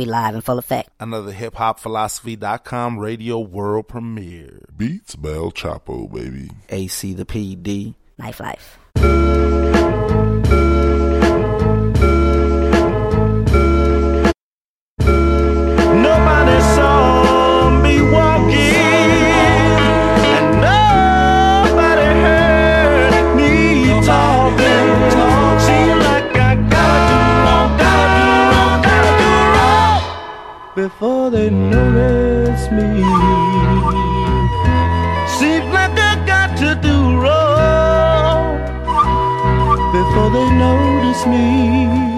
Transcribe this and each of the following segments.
We live in full effect. Another hiphopphilosophy.com radio world premiere. Beats by El Choppo, baby. AC the PD. Knife they notice me. Seems like I got to do wrong before they notice me.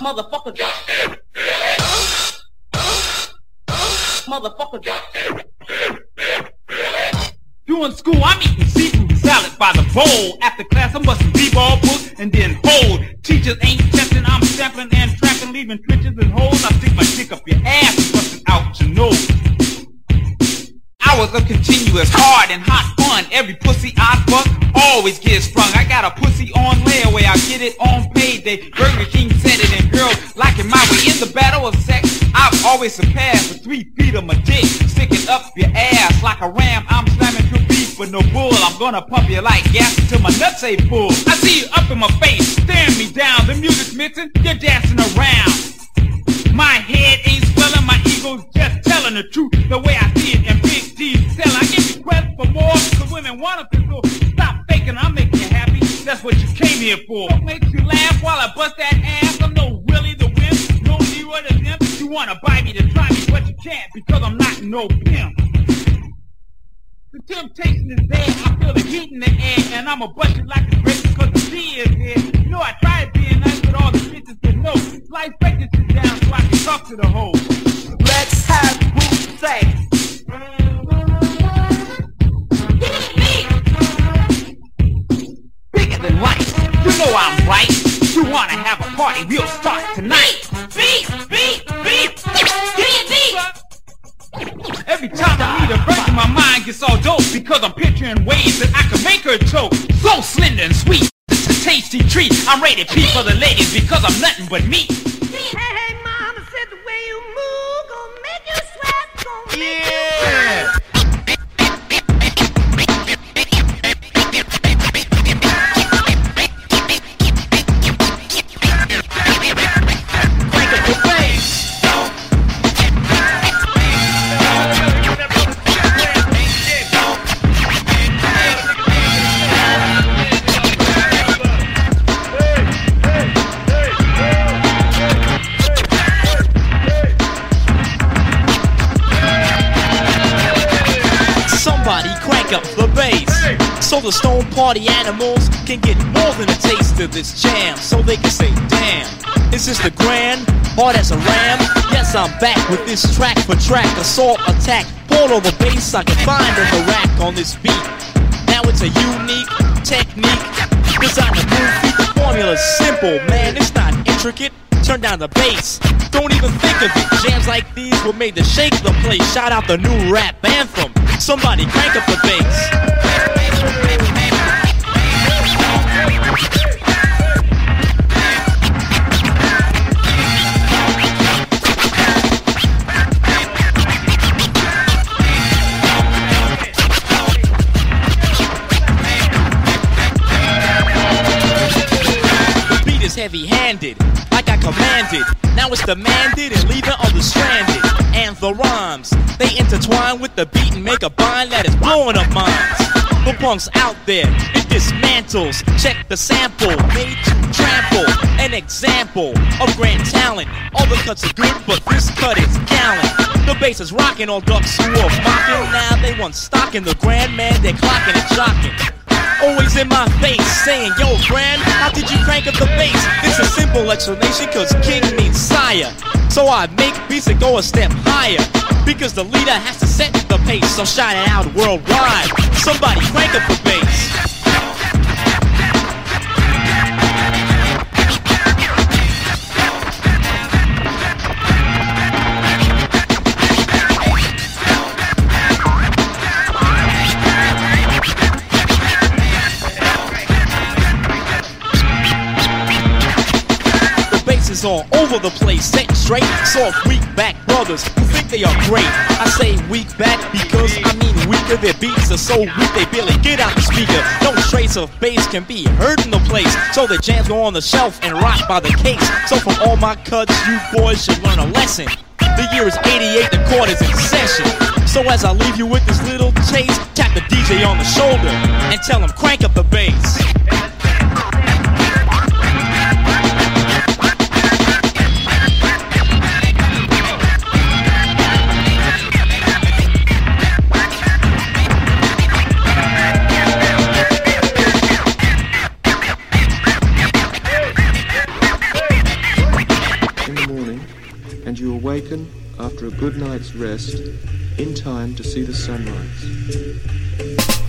Motherfucker. Motherfucker. Doing school, I'm eating seafood salad by the bowl. After class, I'm busting b-ball books and then hold. Teachers ain't testing, I'm sampling and trapping, leaving trenches and holes. I stick my dick up your ass busting out your nose. Hours of continuous hard and hot fun. Every pussy I fuck always gets sprung. I got a pussy on layaway. I get it on payday. Burger King said it and girls like it my way. In the battle of sex, I've always surpassed the three feet of my dick. Sticking up your ass like a ram. I'm slamming through beef with no bull. I'm gonna pump you like gas until my nuts ain't full. I see you up in my face, staring me down. The music's missing, you're dancing around. My head ain't swelling, my ego's just telling the truth. The way I see it and big D's selling. I get requests for more, the women want it, so stop faking, I'll make you happy. That's what you came here for. What makes you laugh while I bust that ass? I'm no Willie the Wimp, no Leroy the Pimp. You wanna buy me to try me, but you can't because I'm not no pimp. The temptation is there, I feel the heat in the air, and I'ma bust it like it's great because the D is here. You know I tried being nice with all the bitches, but no, life break this shit down so I can talk to the hoes. Let's have boot sex. Bigger than life, you know I'm right. You wanna have a party, we'll start tonight. Beat, beat, beat, beat, beat. Every time I meet a virgin, my mind gets all dope because I'm picturing ways that I can make her choke. So slender and sweet, it's a tasty treat. I'm rated P for the ladies because I'm nothing but meat. Hey, hey, mama said the way you move gonna make you sweat, gonna make Yeah. Crank Crank up the bass so the stone party animals can get more than a taste of this jam. So they can say, damn, is this the grand? Hard as a ram? Yes, I'm back with this track for track. Assault, attack, pull all the bass I can find on the rack on this beat. Now it's a unique technique. Designed to move. The formula's simple, man. It's not intricate. Turn down the bass. Don't even think of it. Jams like these were made to shake the place. Shout out the new rap anthem. Somebody crank up the bass. The beat is heavy handed, like I commanded. Now it's demanded and leaving others stranded. And the rhymes, they intertwine with the beat and make a bind that is blowing up minds. The punks out there, it dismantles. Check the sample, made to trample. An example of grand talent. All the cuts are good, but this cut is gallant. The bass is rocking, all ducks who are mocking. Now they want stock in the grand man, they're clocking and jocking always in my face saying, Yo, friend, how did you crank up the bass? It's a simple explanation, cause king means sire. So I make beats that go a step higher. Because the leader has to set the pace, so shout it out worldwide. Somebody crank up the bass. All over the place, setting straight. Soft, weak back brothers who think they are great. I say weak back because I mean weaker. Their beats are so weak they barely get out the speaker. No trace of bass can be heard in the place. So the jams go on the shelf and rock by the case. So from all my cuts, you boys should learn a lesson. The year is 88, the court is in session. So as I leave you with this little taste, tap the DJ on the shoulder and tell him crank up the bass. After a good night's rest in time to see the sunrise.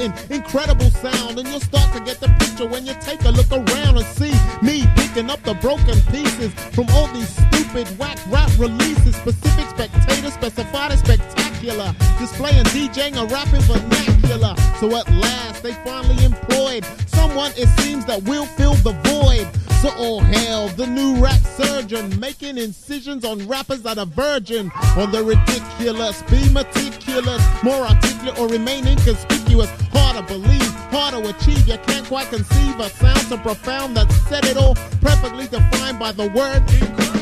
Hard hitting, incredible sound. And you'll start to get the picture when you take a look around and see me picking up the broken pieces from all these stupid whack rap releases. Specific spectators, specified as spectacular. Displaying DJing a rapping vernacular. So at last they finally employed someone it seems that will fill the void. So all hail the new rap surgeon, making incisions on rappers that are virgin. On the ridiculous, be meticulous, more articulate or remain inconspicuous. Hard to believe, hard to achieve. You can't quite conceive a sound so profound that said it all, perfectly defined by the word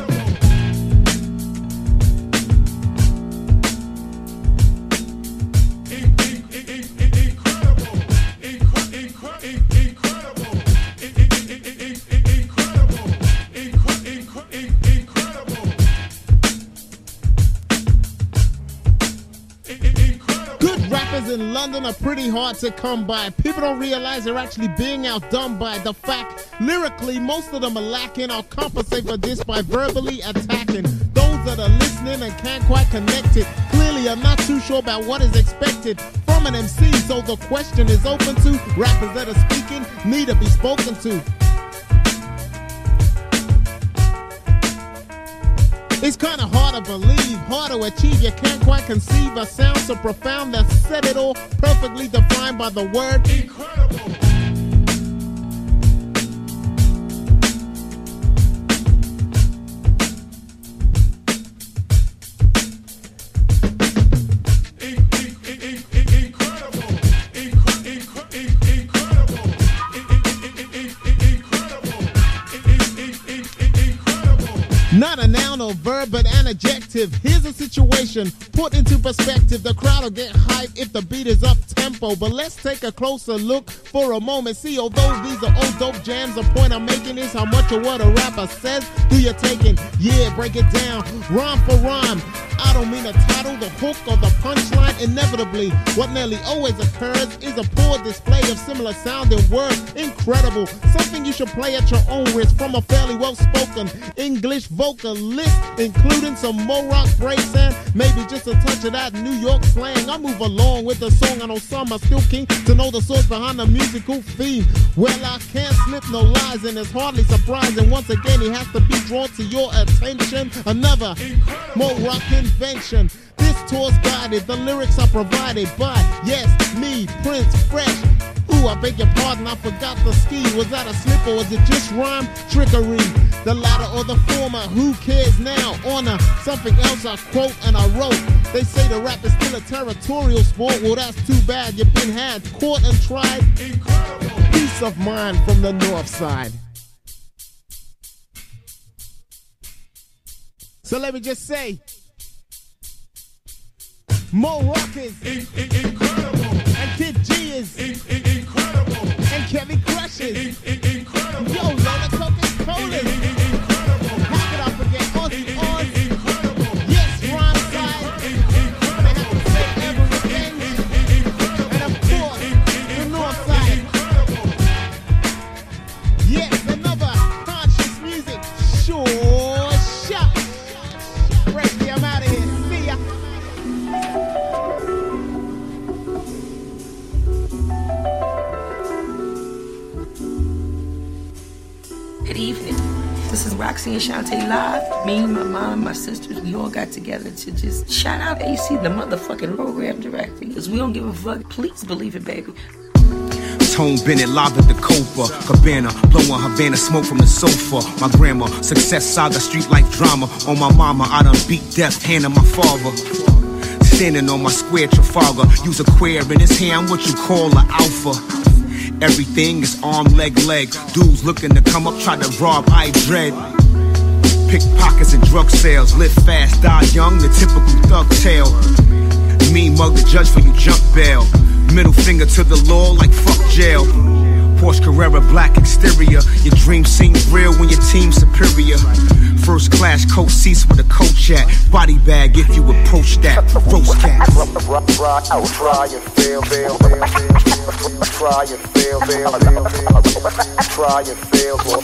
hard to come by. People don't realize they're actually being outdone by the fact. Lyrically, most of them are lacking. I'll compensate for this by verbally attacking those that are listening and can't quite connect it. Clearly, I'm not too sure about what is expected from an MC. So the question is open to rappers that are speaking need to be spoken to. It's kinda hard to believe, hard to achieve. You can't quite conceive a sound so profound that said it all, perfectly defined by the word incredible. Noun verb, but an adjective. Here's a situation put into perspective. The crowd will get hype if the beat is up tempo. But let's take a closer look for a moment. See, although these are old dope jams, the point I'm making is how much of what a rapper says do you taking? Yeah, break it down, rhyme for rhyme. I don't mean the title, the hook, or the punchline. Inevitably, what nearly always occurs is a poor display of similar sounding words. Incredible, something you should play at your own risk from a fairly well spoken English vocalist, including some more rock and maybe just a touch of that New York slang. I move along with the song. I know some are still keen to know the source behind the musical theme. Well, I can't slip no lies, and it's hardly surprising. Once again, he has to be drawn to your attention. Another more rock invention. This tour's guided, the lyrics are provided by, yes, me, Prince Fresh. Ooh, I beg your pardon, I forgot the ski. Was that a slip or was it just rhyme trickery? The latter or the former, who cares now? Honor, something else I quote and I wrote. They say the rap is still a territorial sport. Well, that's too bad. You've been had, caught and tried. Incredible. Peace of mind from the north side. So let me just say, Mo Rock is incredible, and Kid G is Kevin Crush is incredible. Yo, Lola Coca Cola is incredible. Roxy and Shantae live. Me, my mom, and my sisters, we all got together to just shout out AC, the motherfucking program director. Because we don't give a fuck. Please believe it, baby. Tone Bennett live at the Copa Cabana, blowing Havana smoke from the sofa. My grandma, success saga, street life drama. On my mama, I done beat death, hand of my father. Standing on my square Trafalgar, use a queer in his hand, what you call a alpha. Everything is arm, leg, leg. Dudes looking to come up, try to rob, I dread. Pickpockets and drug sales, live fast, die young, the typical thug tale. Me mug the judge for you jump bail. Middle finger to the law like fuck jail. Porsche Carrera black exterior. Your dreams seem real when your team's superior. First class coat seats with a coach at. Body bag if you approach that. Roast cats. Try and fail, fail, fail. Try and fail, fail, fail, fail. Try and fail, fail.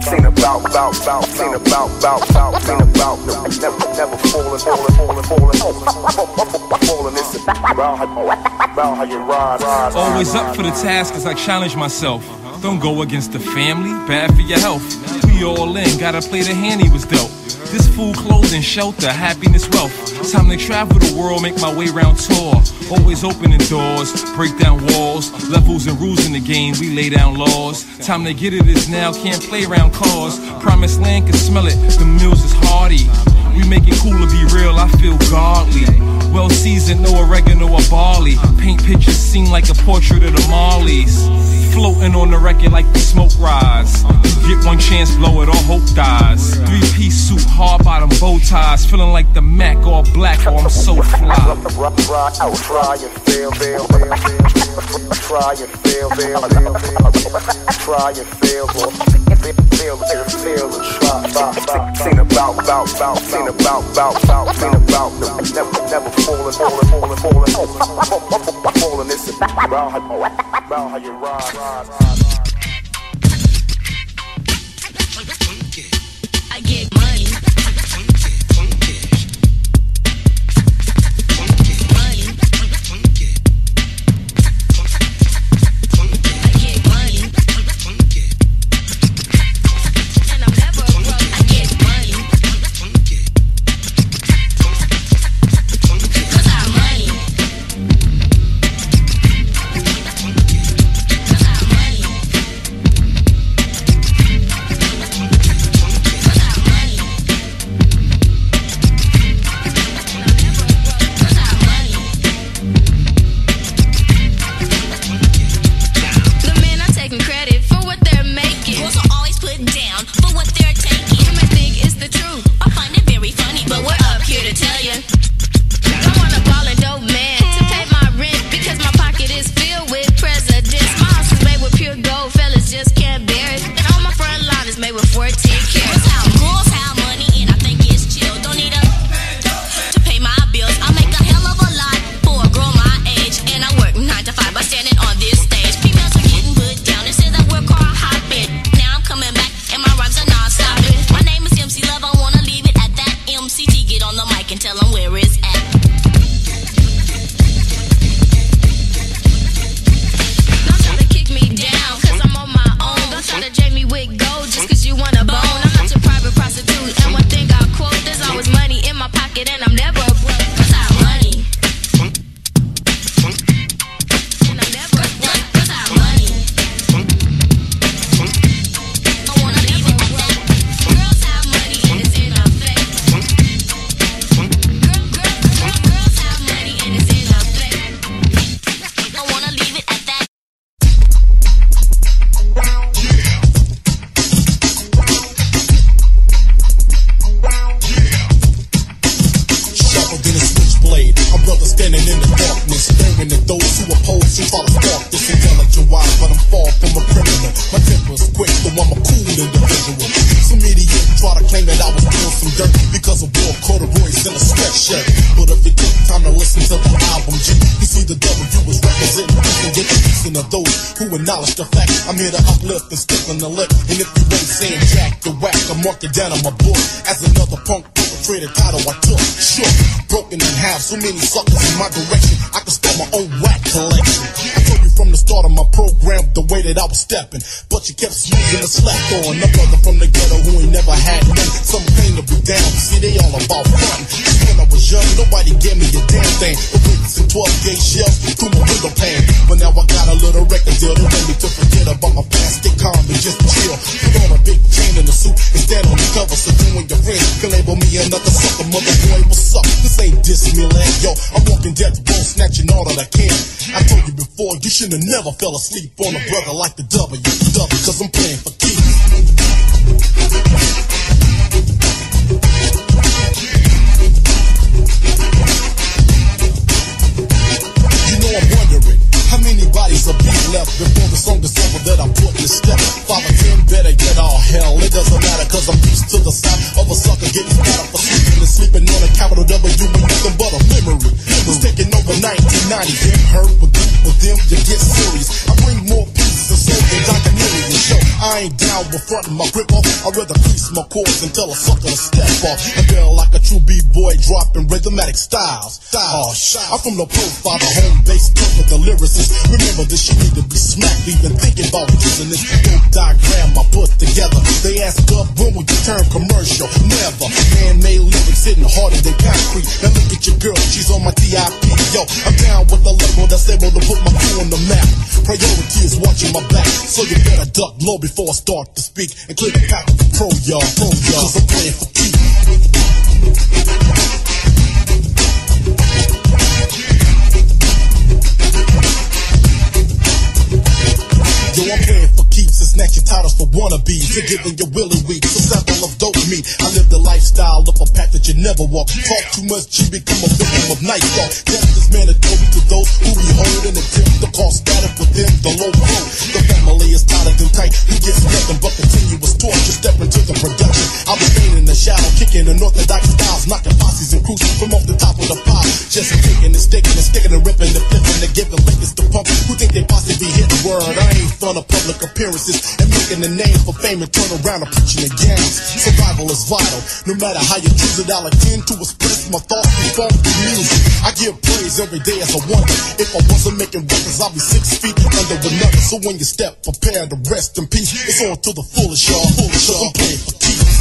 Seen about, about, about, seen about, about, about, seen about. Never, never falling, falling, falling, falling, falling. It's about how you rise. Always up for the task as I challenge myself. Don't go against the family, bad for your health. We all in, gotta play the hand he was dealt. This food, clothing, shelter, happiness, wealth. Time to travel the world, make my way round tour. Always opening doors, break down walls. Levels and rules in the game, we lay down laws. Time to get it is now, can't play around cause. Promised land can smell it, the meals is hearty. We make it cool to be real, I feel godly. Well seasoned, no oregano or barley. Paint pictures seem like a portrait of the Marleys. Floating on the record like the smoke rise. Get one chance, blow it, all hope dies. Three piece suit, hard bottom bow ties. Feeling like the Mac, all black, or I'm so fly. Try and fail, fail, fail, fail. Try and fail, fail, fail, fail. Try and fail, fail, fail, fail. Seen about, fail, fail, fail, fail. about, about, fail, fail, fail, fail. falling, falling, fail, fail, fail, fail. it's about how you ride. rock. rock. fell asleep on the tell a sucker to step off. And feel like a true B-boy dropping rhythmatic styles. Oh, I'm from the profile, the home base, with the lyricist. Remember this shit need to be smacked, even thinking about using this dope diagram I put together. They ask up when will you turn commercial? Never. Man-made lyrics hitting harder than concrete. Now look at your girl, she's on my TIP. Yo, I'm down with the label that's able to put my crew on the map. Priority is watching my back, so you better duck low before I start to speak and clear the Yo, I'm playing for snatching titles for wannabes. You're giving your willy weak. A sample of dope meat. I live the lifestyle of a path that you never walk. Talk too much, you become a victim of night thought. Death is mandatory to those who behold and attempt to cause static within the low pro. The family is tighter than tight. Who gets nothing but continuous torture. Step into the production. I'll be in the shadow, kicking unorthodox styles, knocking posses and crews from off the top of the pile. Just kicking and sticking and sticking and ripping and flipping and giving lickers to pump. Who think they possibly hit the word? I ain't fun of public appearances and making a name for fame and turn around and preaching the games. Survival is vital, no matter how you choose it. I'll attend to express my thoughts through funky music. I give praise every day as a wonder. If I wasn't making records, I'd be six feet under another. So when you step, prepare to rest in peace. It's on to the fullest, y'all. Fullest, y'all. I'm playing for keeps.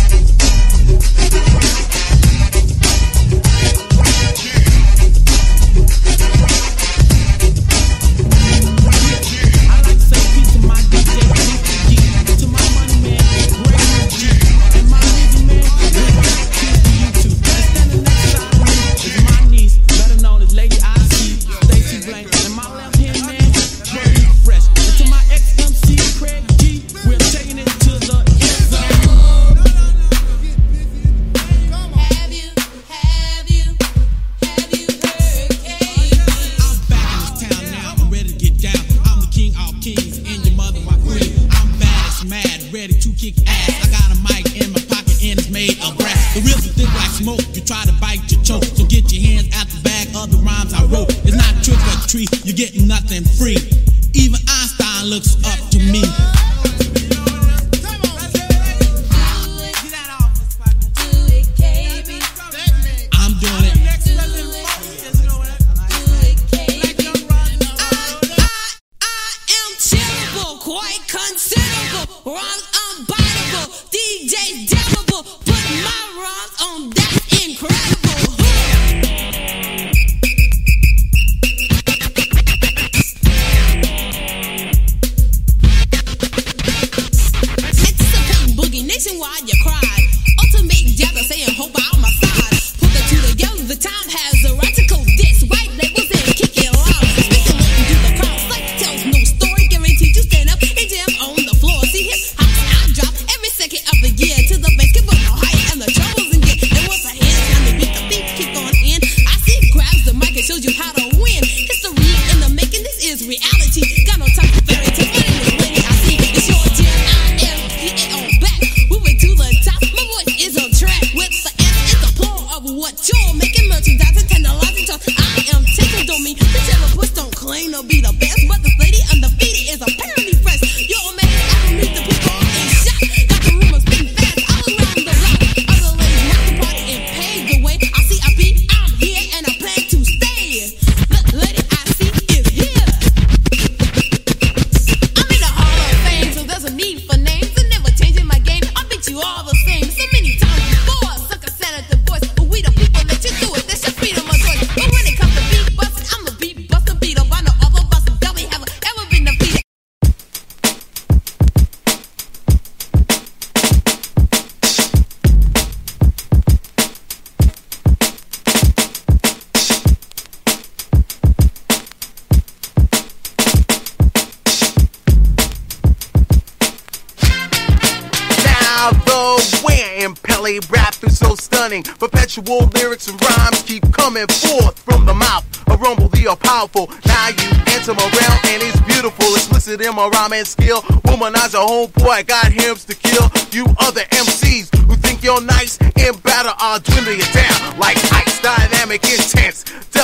Life is so stunning. Perpetual lyrics and rhymes keep coming forth from the mouth. A rumble, the are powerful. Now you enter my realm and it's beautiful. Explicit in my rhyme and skill. Womanize a homeboy, I got hymns to kill. You other MCs who think you're nice and better, I'll dwindle you down like ice. Dynamic, intense,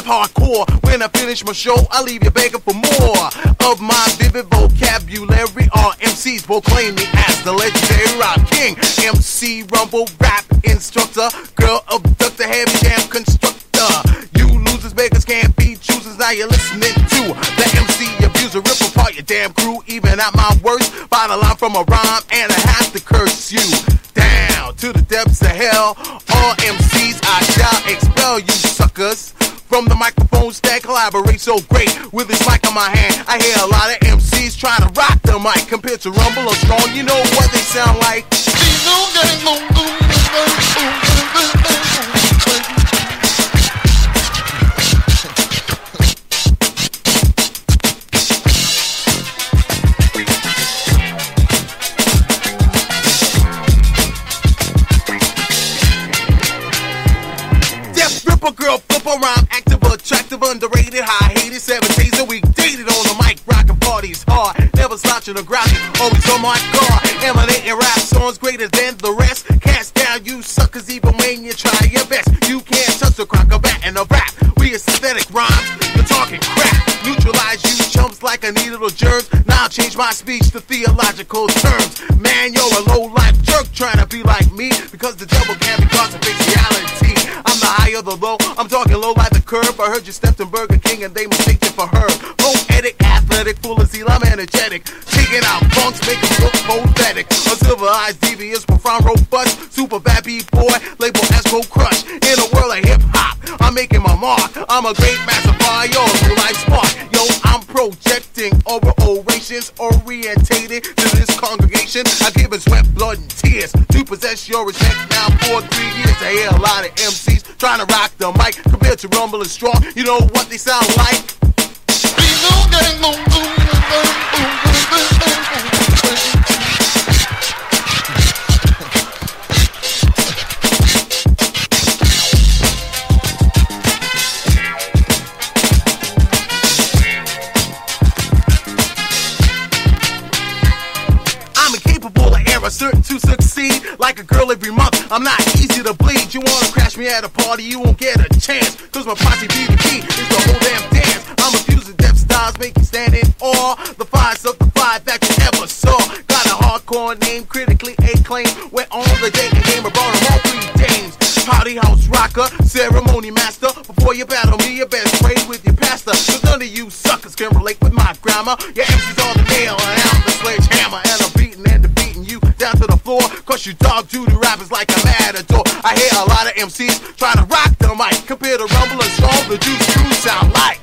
hardcore. When I finish my show, I leave you begging for more of my vivid vocabulary. All MCs proclaim me as the legendary rock king. MC Rumble rap instructor, girl abductor, heavy damn constructor. You losers, beggars can't be choosers. Now you're listening to the MC abuser, rip apart your damn crew. Even at my worst, find a line from a rhyme, and I have to curse you down to the depths of hell. All MCs, I shall expel you suckers. From the microphone stand, collaborate so great with this mic in my hand. I hear a lot of MCs trying to rock the mic compared to Rumble or Strong. You know what they sound like? Active, underrated, high hated, seven days a week, dated on the mic, rocking parties hard, never slouching or grouchy, always on my guard, emanating rap songs greater than the rest, cast down you suckers even when you try your best, you can't touch the crack a bat and a rap, we aesthetic rhymes, you're talking crap, neutralize you chumps like a needle of germs, now change my speech to theological terms, man you're a low life jerk trying to be like me, because the devil can't be caught to reality, I'm the high or the low. I'm talking low the curb. I heard you stepped in Burger King and they mistake you for her. Poetic, athletic, full of zeal. I'm energetic. Taking out punks, make them look poetic. A silver eyes, devious, profound, robust. Super bad boy, label Esco Crush. In a world of hip hop, I'm making my mark. I'm a great master fire, your life spark. Yo, I'm projecting over orations orientated I give it sweat, blood, and tears to possess your respect now for three years. I hear a lot of MCs trying to rock the mic compared to Rumble and Strong. You know what they sound like? At a party, you won't get a chance. Cause my posse BDP is the whole damn dance. I'm abusing deaf styles, make you stand in awe. The fives of the five that you ever saw. Got a hardcore name, critically acclaimed. Went on the dating game, I brought them all three dames. Party house rocker, ceremony master. Before you battle me, you best pray with your pastor. Cause none of you suckers can relate with my grammar. Your MC's on the nail, and I'm the sledgehammer. And I'm beating and defeating you down to the floor. Cause you dog duty rappers like a matador. I hear a lot of MCs trying to rock the mic. compare to Rumble and Strong, the Juice Crew sound like.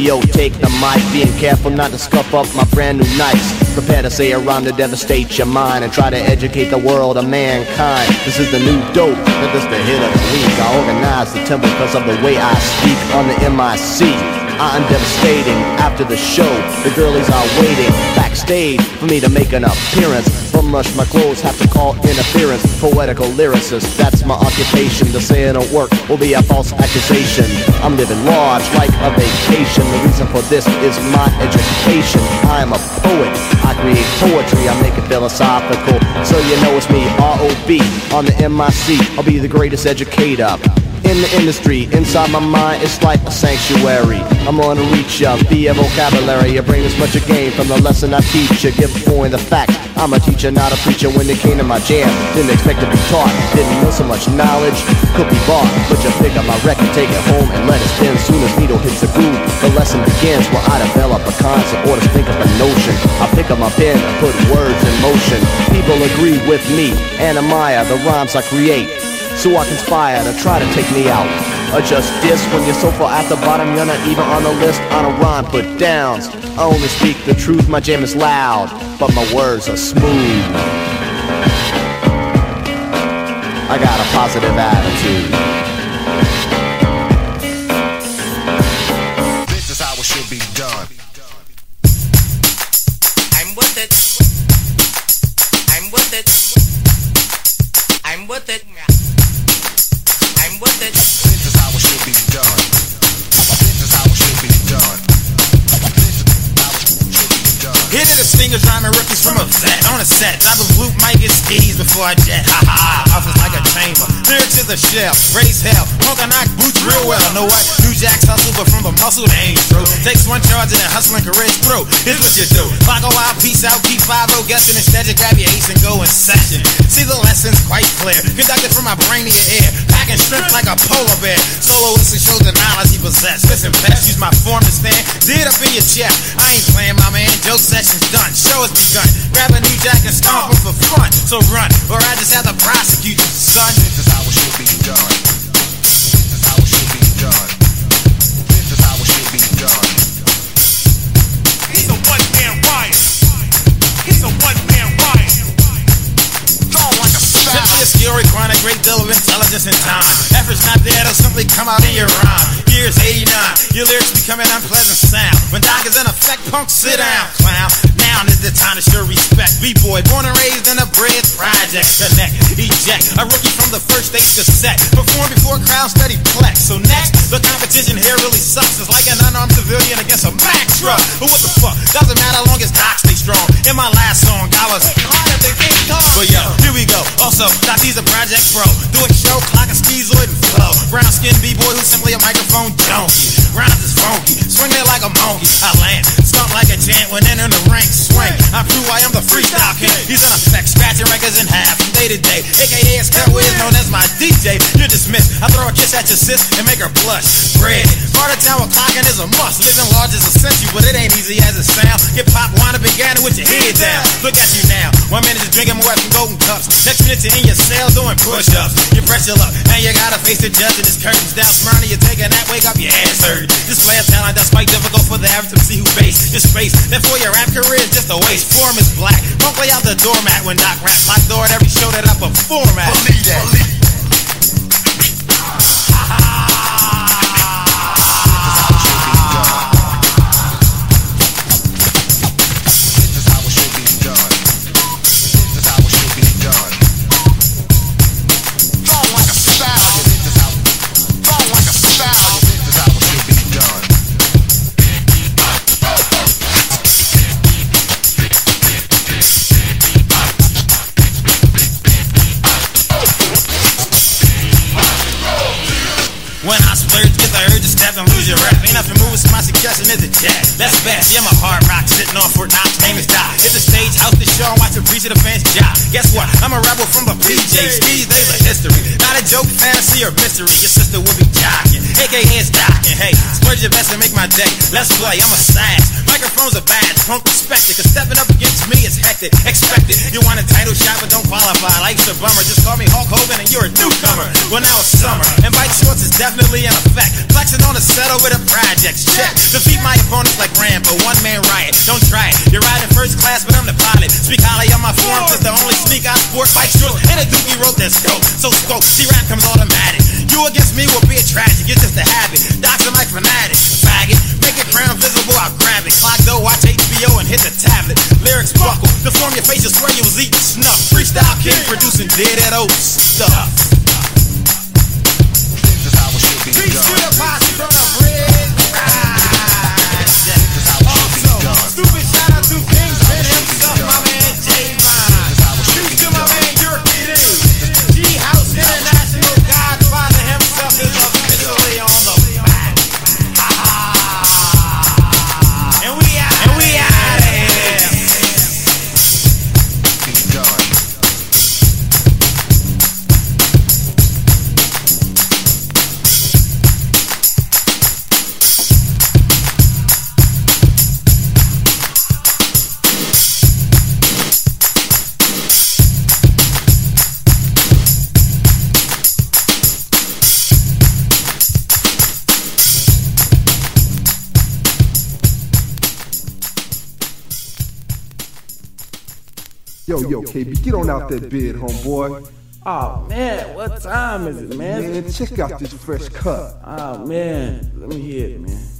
Studio, take the mic, being careful not to scuff up my brand new nights. Prepare to say a rhyme to devastate your mind and try to educate the world of mankind. This is the new dope, and this the hit of the week. I organize the temple because of the way I speak on the MIC. I'm devastating after the show. The girlies are waiting backstage for me to make an appearance. From rush my clothes, have to call interference. Poetical lyricist, that's my occupation. To say it don't work will be a false accusation. I'm living large like a vacation. The reason for this is my education. I am a poet. I create poetry. I make it philosophical. So you know it's me, R.O.B. On the MIC, I'll be the greatest educator in the industry. Inside my mind, it's like a sanctuary. I'm on a reach ya via vocabulary. I bring as much a gain from the lesson I teach ya. Give a the facts. I'm a teacher, not a preacher. When it came to my jam, didn't expect to be taught. Didn't know so much knowledge could be bought. But you pick up my record, take it home, and let it spin. Soon as needle hits the groove, the lesson begins. Where I develop a concept or to think of a notion. I pick up my pen and put words in motion. People agree with me and admire the rhymes I create so I conspire to try to take me out. Or just when you're so far at the bottom, you're not even on the list on a rhyme put downs. I only speak the truth, my jam is loud, but my words are smooth. I got a positive attitude. From a vet on a set. Drop a blue mic and skis before I jet. Ha ha, office like a chamber. Lyrics is a shell, raise hell. Punk I knock boots real well. Know what? New jacks hustle, but from the muscle ain't true. Takes one charge and then hustling careers through. Here's what you do. Clock a while, peace out, keep 5 guessing instead you grab your ace and go in session. See the lessons quite clear. Conducted from my brain in your ear. Packing strength like a polar bear. Soloist who show the knowledge he possesses. Listen, best use my form to stand. Did up in your chest. I ain't playing, my man. Joke session's done. Show has begun. Grab a new jack and stomp for fun. So run, or I just have to prosecute you, Simply a skill requiring great deal of intelligence and time. Effort's not there, they'll simply come out in your. Years 89, your lyrics become an unpleasant sound. When Doc is in effect, punk, sit down, clown. Now is the time to show respect. B-boy, born and raised in a bread project. Connect, eject, a rookie from the first stage cassette. Perform before a crowd steady plex. So next, the competition here really sucks. It's like an unarmed civilian against a Mack truck. But what the fuck? Doesn't matter how long as Doc stay strong. In my last song, I was harder than King Kong. But yo, here we go. Also, Doc D's a project pro. Do a show, clock a schizoid and flow. Brown skin B-boy who's simply a microphone junkie. Rhymes is funky, swing there like a monkey. I land, stomp like a chant when entering the ranks. Swing, I prove I am the freestyle king. He's in effect, scratching records in half from day to day. AKA Cutwiz, known as my DJ. You're dismissed. I throw a kiss at your sis and make her blush. Bread, part of town clocking is a must. Living large is essential, but it ain't easy as it sounds. Get pop, wanna began with your head down. Look at you now. One minute you're drinking more from golden cups. Next minute you're in your cell doing push-ups. You press your luck, and you gotta face the judge and his curtains down. Smyrna, you're taking that, wake up, your ass hurt. Display a talent that's quite difficult for the average to see who base your space. Therefore, your rap career is just a waste. Form is black. Don't play out the doormat when Doc rap. Lock door at every show that I perform at. Believe that. My suggestion Yeah, I'm a hard rock sitting on Fort Knox, name is Doc. Hit the stage, house the show, and watch the preacher the fans job. Guess what? I'm a rebel from the PJs. These days are history. Not a joke, fantasy, or mystery. Your sister will be jocking. AKA it's docking. Hey, splurge your best and make my day. Let's play, I'm a sass. Microphone's a badge, punk respect it. Cause stepping up against me is hectic. Expect it. You want a title shot, but don't qualify. Life's a bummer. Just call me Hulk Hogan and you're a newcomer. Well, now it's summer. And bike shorts is definitely in effect. Flexing on a settle with a project. Check. Defeat my opponents like Rambo. One man riot. Don't try it. You're riding first class, but I'm the pilot. Speak highly on my form, cause the only sneak I sport bike shorts and a dookie rope that's dope. So scope. See rap comes automatic. You against me will be a tragic. It's just a habit. Doctor like fanatic. Faggot. Make it crown visible, I'll grab it. Clock though, watch HBO and hit the tablet. Lyrics buckle. Deform your face, you swear you was eating snuff. Freestyle king producing dead at old stuff. This is how it should be done. Yo, yo, KB, get on out that bed, homeboy. Oh man, what time is it, man? Man, check out this fresh cut. Oh man, let me hear it, man.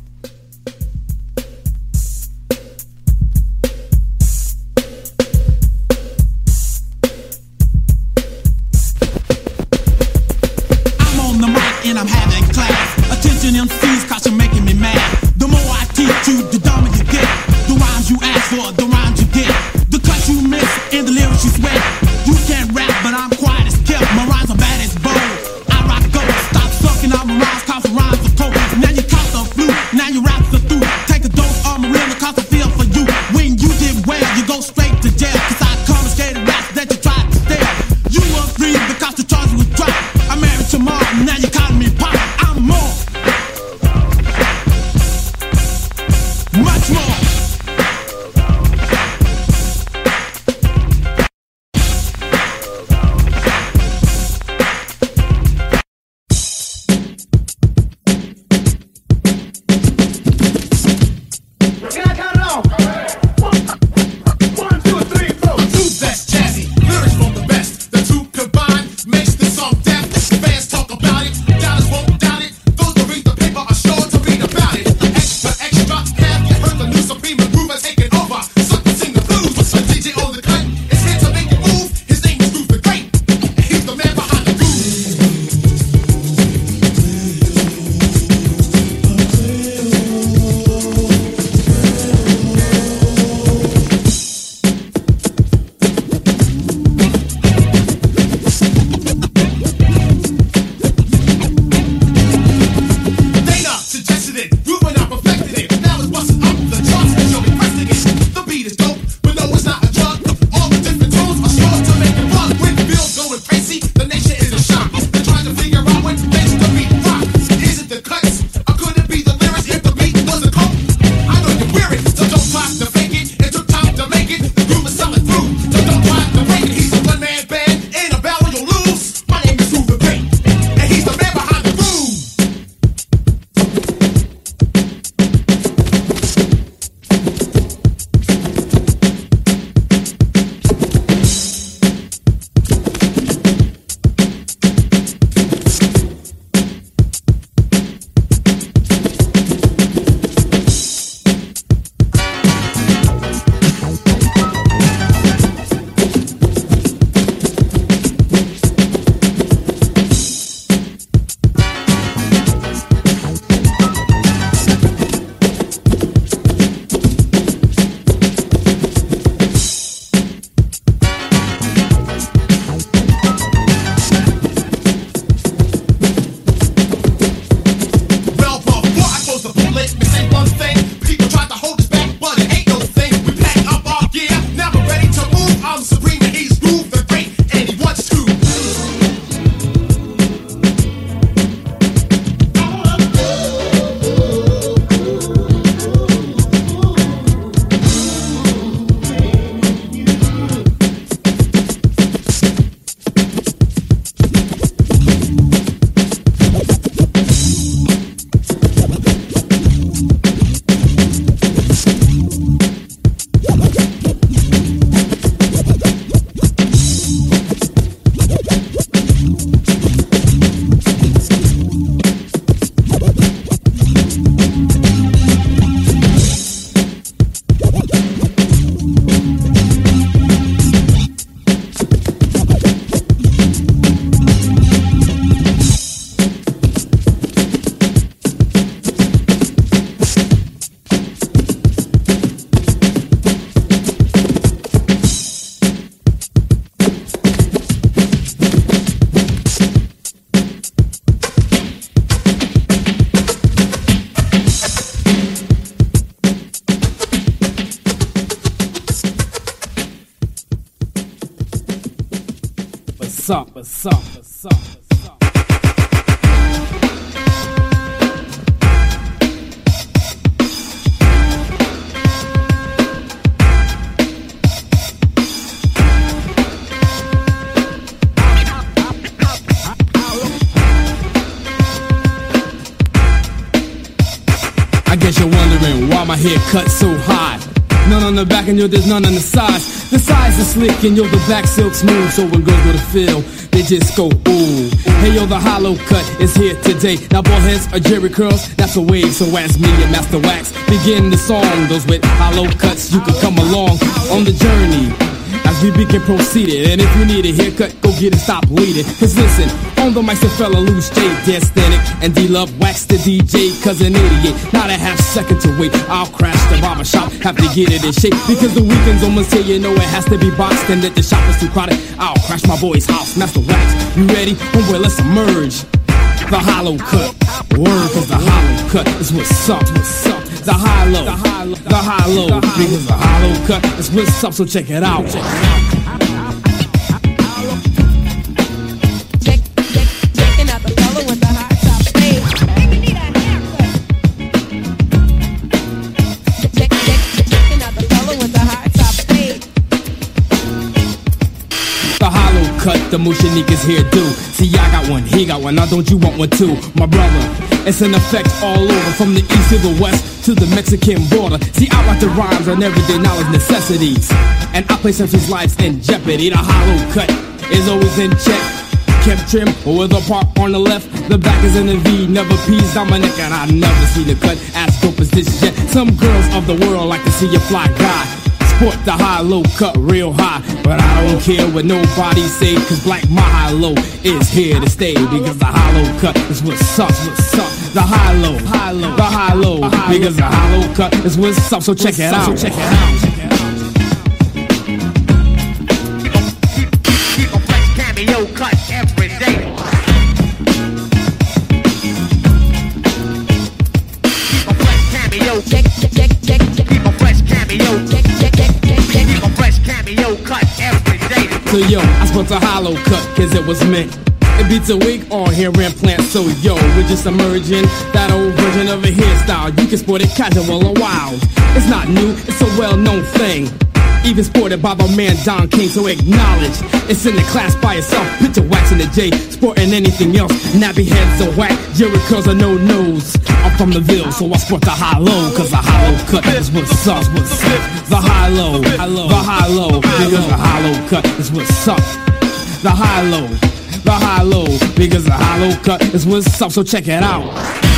Yo, there's none on the sides. The sides are slick and yo, the back silk smooth. So when girls go to feel, they just go ooh. Hey yo, the hollow cut is here today. Now bald heads are jerry curls, that's a wave. So ask me and Master Wax. Begin the song. Those with hollow cuts, you can come along on the journey. As we begin proceeded, and if you need a haircut, go get it, stop bleeding. Cause listen, on the mics, the fella Loose J, Destinic, and D Love wax the DJ, cause an idiot. Not a half second to wait, I'll crash the barber shop, have to get it in shape. Because the weekend's almost here, you know it has to be boxed, and that the shop is too crowded. I'll crash my boy's house, Master Wax. You ready? Homeboy, let's emerge. The hollow cut, word, cause the hollow cut is what's up. The high low, the high low, the high low, the hollow cut is what's up, so check it out. Check it out. The Mushanikas here do. See, I got one, he got one, now don't you want one too? My brother, it's an effect all over, from the east to the west to the Mexican border. See, I write the rhymes on everyday knowledge necessities, and I place some lives in jeopardy. The hollow cut is always in check. Kept trim with a part on the left. The back is in a V, never P's Dominic, and I never seen a cut as dope as this yet. Some girls of the world like to see a fly guy. Sport the high low cut real high, but I don't care what nobody say, cause black my high low is here to stay. Because the hollow cut is what's up, what's up. The high low, high low, the high low, because the hollow cut is what's up. So check it out, check it out. So yo, I spent a hollow cut, cause it was meant. It beats a wig on hair implant, so yo, we're just emerging that old version of a hairstyle. You can sport it casual or wild. It's not new, it's a well-known thing. Even sported by my man Don King, so acknowledge it's in the class by itself. Picture waxing the J, sporting anything else. Nappy heads are whack, Jericho's a no nose. I'm from the Ville, so I sport the high low, cause the hollow cut is what's up, what's up. The high low, the high low, because the hollow cut is what's up. The high low, the high low, because the hollow cut is what's up, so check it out.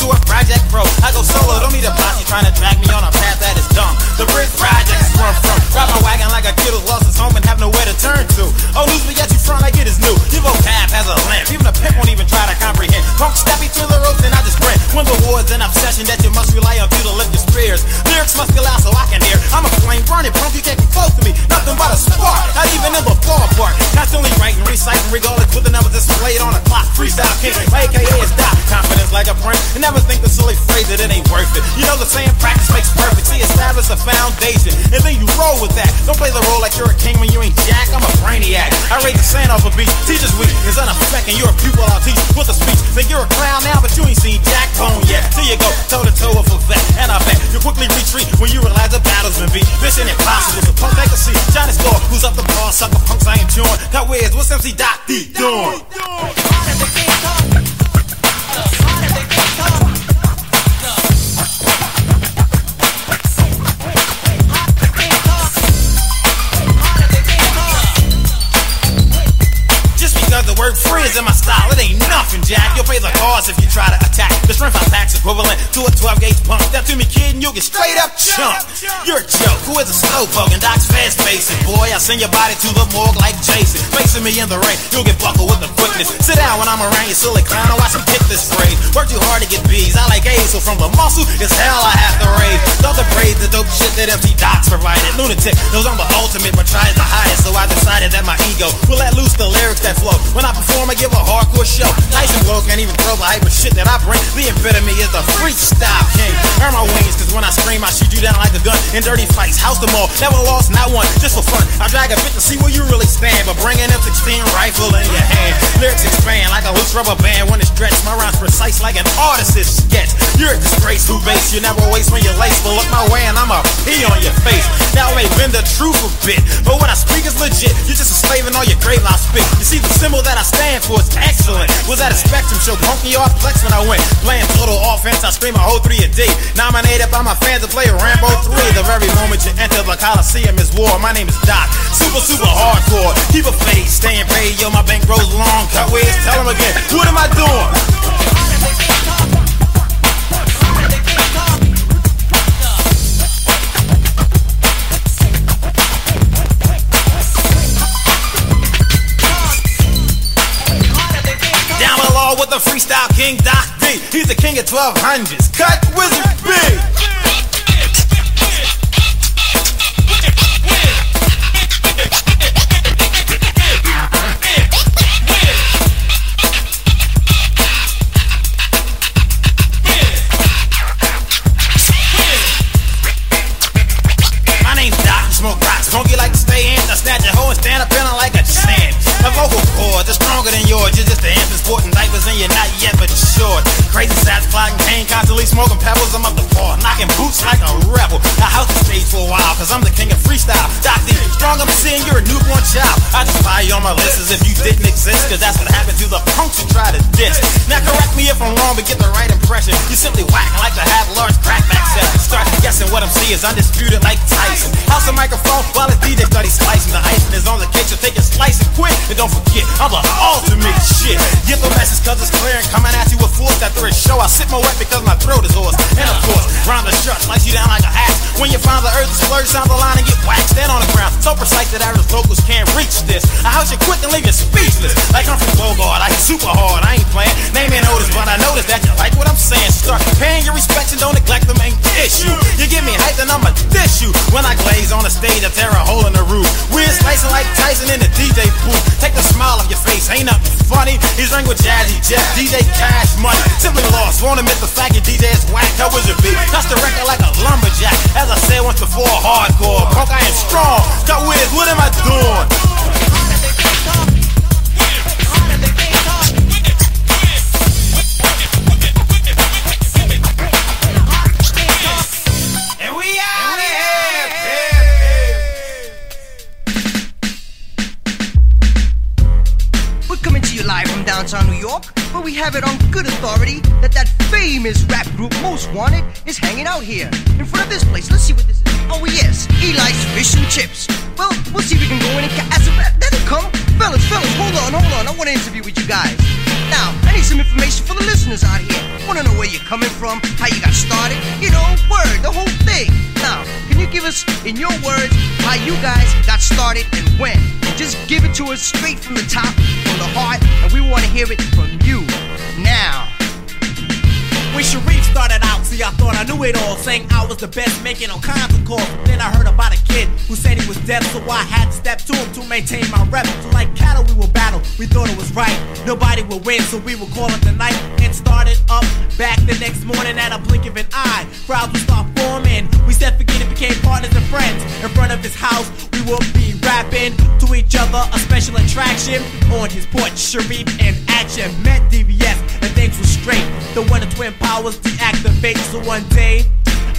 To a project, bro, I go solo. Don't need a posse trying to drag me on a path that is dumb. The brick project is from. Drive my wagon like a kid who lost his home and have nowhere to turn to. Oh, news, but yet you front like it is new. Your vocab has a lamp. Even a pimp won't even try to comprehend. Punk step me to the ropes and I just grin. When the war's an obsession that you must rely on you to lift your spears. Lyrics must be loud so I can hear. I'm a flame burning punk, you can't be close to me. Nothing but a spark, not even in the ballpark. Constantly writing, reciting, regardless with the numbers displayed on a clock. Freestyle king, AKA is dot. Confidence like a prince. And never think the silly phrase that it ain't worth it. You know the saying practice makes perfect. See, establish a foundation. And then you roll with that. Don't play the role like you're a king when you ain't jack. I'm a brainiac. I raise the sand off a beat. Teacher's weak week is unaffecting. You're a pupil, I'll teach with a speech. Think you're a clown now, but you ain't seen jack bone yet. Till you go toe to toe with a vet. And I bet you quickly retreat when you realize the battle's been beat. Mission impossible. The punk they can see. Johnny Score, who's up the bar, sucker punks I ain't chewing. Cut Wiz, what's MC Doc D doing? Just is in my style, it ain't nothing, Jack. You'll pay the cost if you try to attack. The strength I pack's equivalent to a 12 gauge pump. That to me, kid, and you'll get straight up chumped. You're a joke. Who is a slowpoke and Doc's fast facing? Boy, I send your body to the morgue like Jason. Facing me in the rain, you'll get buckled with the quickness. Sit down when I'm around you, silly clown, and watch him hit this phrase. Work too hard to get B's. I like A's, so from the muscle, it's hell I have to rave. Don't degrade the dope shit that empty Docs provided. Lunatic knows I'm the ultimate, but tries to hide. So I decided that my ego will let loose the lyrics that flow. When I perform, I give a hardcore show. Nice and low, can't even throw the hyper shit that I bring. The epitome is the freestyle king. Earn my wings, cause when I scream, I shoot you down like a gun. In dirty fights, house them all. Never lost, not one, just for fun. I drag a bit to see where you really stand, but bring an M16 rifle in your hand. Lyrics expand like a loose rubber band when it's stretched My rhymes precise like an artist's sketch. You're a disgrace who base. You never waste when you're laced. But look my way and I'ma pee on your face. Now I may bend the truth a bit, but when I speak it's legit. You're just a slave all your great lie spit. You see the symbol that I stand for is excellent. Was at a spectrum show, punk me off flex when I went. Playing total offense, I scream a whole three a day. Nominated by my fans to play Rambo 3. The very moment you enter the Coliseum is war. My name is Doc. Super, super hardcore. Keep a face, staying paid. Yo, my bank rolls long. Cut Wiz, tell them again. What am I doing? The freestyle king Doc D. He's the king of 1200s. Cut Wizard B. short. Crazy saps, plotting pain, constantly smoking pebbles. I'm up the floor, knocking boots like a rebel. I house the stage for a while, cause I'm the king of freestyle. Doc D, strong, I'm seeing you're a newborn child. I just fire you on my list as if you didn't exist, cause that's what happened to the punks who try to diss. Now correct me if I'm wrong, but get the right impression. You simply whack like to have large crackback sets. Start guessing what I'm seeing is undisputed like Tyson. House a microphone while the DJ study slicing. The icing is on the cake, so take a slice and quick. And don't forget, I'm the ultimate shit. Get the message cause it's clear and coming at you with force after show. I sit my wet because my throat is hoarse. And of course, round the shirt, slice you down like a axe. When you find the earth splurge, sound the line and get waxed. Stand on the ground, so precise that average locals can't reach this. I house you quick and leave you speechless. Like I'm from Bogart, I hit super hard, I ain't playing. Name ain't notice, but I notice that you like what I'm saying. Start paying your respects and don't neglect the main issue. Give me hype, then I'ma dish you. When I glaze on the stage, I tear a hole in the roof. We're slicing like Tyson in the DJ booth. Take the smile off your face, ain't nothing funny. He's ring with Jazzy Jeff, DJ Cash Money. Simply lost, won't admit the fact your DJ is whack. How was it be? Touch the record like a lumberjack. As I said once before, hardcore. Punk, I am strong. Cut Wiz, what am I doing? We have it on good authority that that famous rap group Most Wanted is hanging out here in front of this place. Let's see what this is. Oh yes, Eli's Fish and Chips. Well, we'll see if we can go in and ca- as a Let it come, fellas, fellas. Hold on, hold on. I want to interview with you guys. Now, I need some information for the listeners out here. Want to know where you're coming from, how you got started, you know, word, the whole thing. Now, can you give us, in your words, how you guys got started and when? Just give it to us straight from the top, from the heart, and we want to hear it from you. When Sharif started out, see, I thought I knew it all. Saying I was the best, making all kinds of calls. Then I heard about a kid who said he was deaf, so I had to step to him to maintain my rep. So like cattle, we will battle. We thought it was right. Nobody would win, so we would call it the night and started up back the next morning at a blink of an eye. Crowds would start forming. We it, became partners and friends. In front of his house, we would be rapping to each other. A special attraction on his porch. Sharif and Action met DVS, and things were straight. The one of twin powers deactivate. So one day.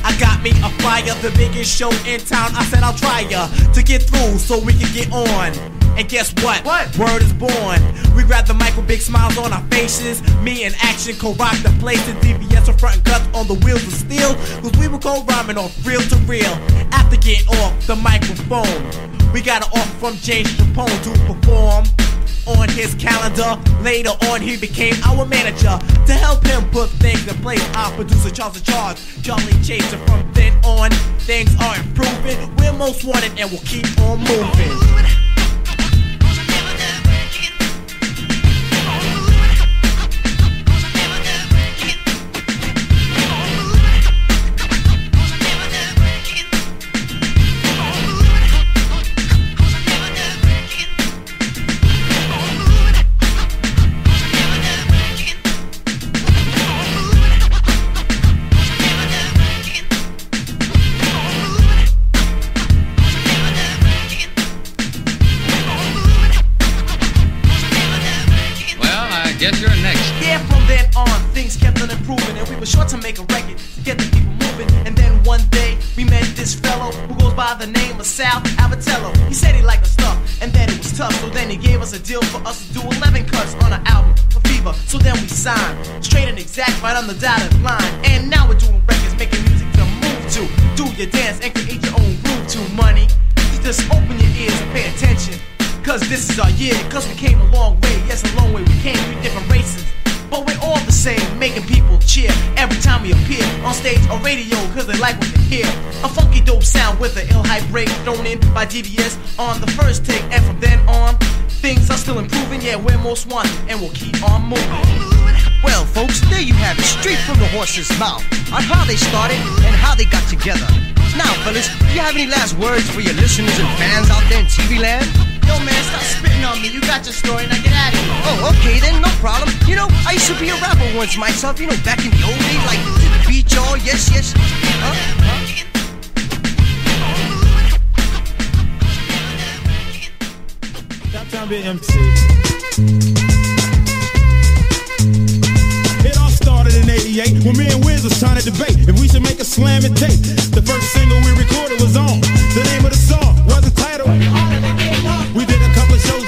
I got me a flyer, the biggest show in town. I said I'll try ya to get through so we can get on. And guess what? What? Word is born. We grab the mic with big smiles on our faces. Me and Action co-rock the place. And DVS are front and cuts on the wheels of steel. Cause we were co-rhyming off real to real. After getting off the microphone, we got an offer from James Capone to perform on his calendar. Later on, he became our manager to help him put things in place. Our producer, Charles in Charge, Charlie Chase, from then on, things are improving. We're most wanted and we'll keep on moving. Were sure to make a record to get the people moving. And then one day, we met this fellow who goes by the name of Sal Abbatiello. He said he liked our stuff, and that it was tough, so then he gave us a deal for us to do 11 cuts on an album for Fever. So then we signed, straight and exact, right on the dotted line. And now we're doing records, making music to move to. Do your dance and create your own groove to money. You just open your ears and pay attention. Cause this is our year, cause we came a long way. Yes, a long way we came, we different races. But we're all the same, making people cheer every time we appear on stage or radio, cause they like what they hear. A funky dope sound with an ill hype break thrown in by DVS on the first take, and from then on, things are still improving. Yeah, we're most wanted, and we'll keep on moving. Well, folks, there you have it, straight from the horse's mouth, on how they started and how they got together. Now, fellas, do you have any last words for your listeners and fans out there in TV land? Yo, man, stop spitting on me. You got your story, now get out of here. Oh, okay then, no problem. You know, I used to be a rapper once myself, you know, back in the old days, like beat y'all, yes, yes. Huh? Huh? Top time. It all started in 88 when me and Wiz was trying to debate if we should make a slam and tape. The first single we recorded was on. The name of the song was entitled.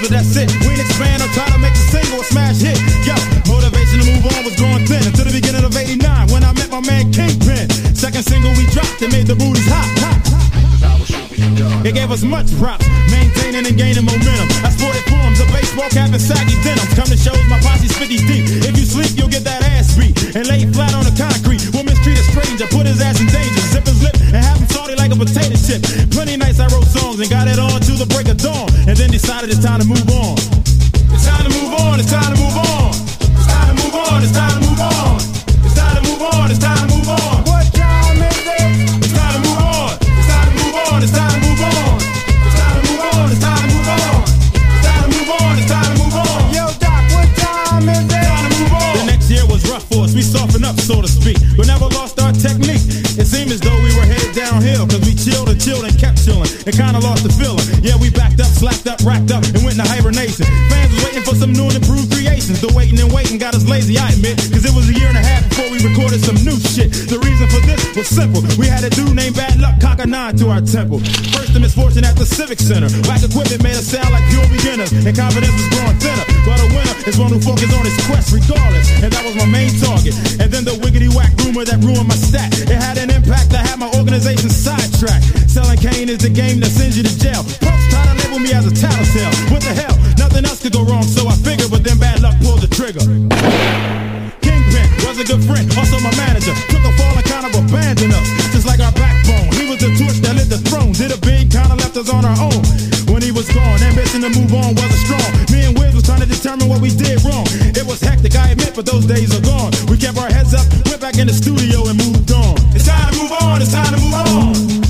A that's it. We didn't expand or try to make the single a smash hit. Yo, motivation to move on was growing thin until the beginning of 89 when I met my man Kingpin. Second single we dropped it made the booties hot. It gave us much props, maintaining and gaining momentum. I sported forms, a baseball cap and saggy denims. Come to shows, my posse's 50 deep. If you sleep, you'll get that ass beat. And lay flat on the concrete. Will mistreat a stranger, put his ass in danger. Zip his lip and have him salty like a potato chip. Plenty nights I wrote songs and got it on to the break of dawn. And then decided it's time to move on. It's time to move on, it's time to move on. It's time to move on, it's time to move on. It's time to move on, it's time to move on. What time is it? It's time to move on. It's time to move on, it's time to move on. It's time to move on, it's time to move on. It's time to move on, it's time to move on. Yo, Doc, what time is it? Time to move on. The next year was rough for us. We softened up, so to speak, but never lost our technique. It seemed as though we were headed downhill, cause we chilled and chilled and kept chilling and kinda racked up, and went into hibernation. Fans was waiting for some new and improved creations. The waiting and waiting got us lazy, I admit, cause it was a year and a half before we recorded some new shit. The reason for this was simple. We had a dude named Bad Luck cock a nine to our temple. First the misfortune at the Civic Center. Whack equipment made us sound like pure beginners, and confidence was growing thinner. But a winner is one who focuses on his quest regardless, and that was my main target. And then the wiggity whack rumor that ruined my stat. It had an impact that had my organization sidetracked. Selling cane is the game that sends you to jail. Folks try to label me as a tattletale. What the hell? Nothing else could go wrong, so I figured, but then bad luck pulled the trigger. Was a good friend, also my manager. Took a fall and kind of abandoned us, just like our backbone. He was the torch that lit the throne. Did a big, kind of left us on our own. When he was gone, ambition to move on wasn't strong. Me and Wiz was trying to determine what we did wrong. It was hectic, I admit, but those days are gone. We kept our heads up, went back in the studio and moved on. It's time to move on, it's time to move on.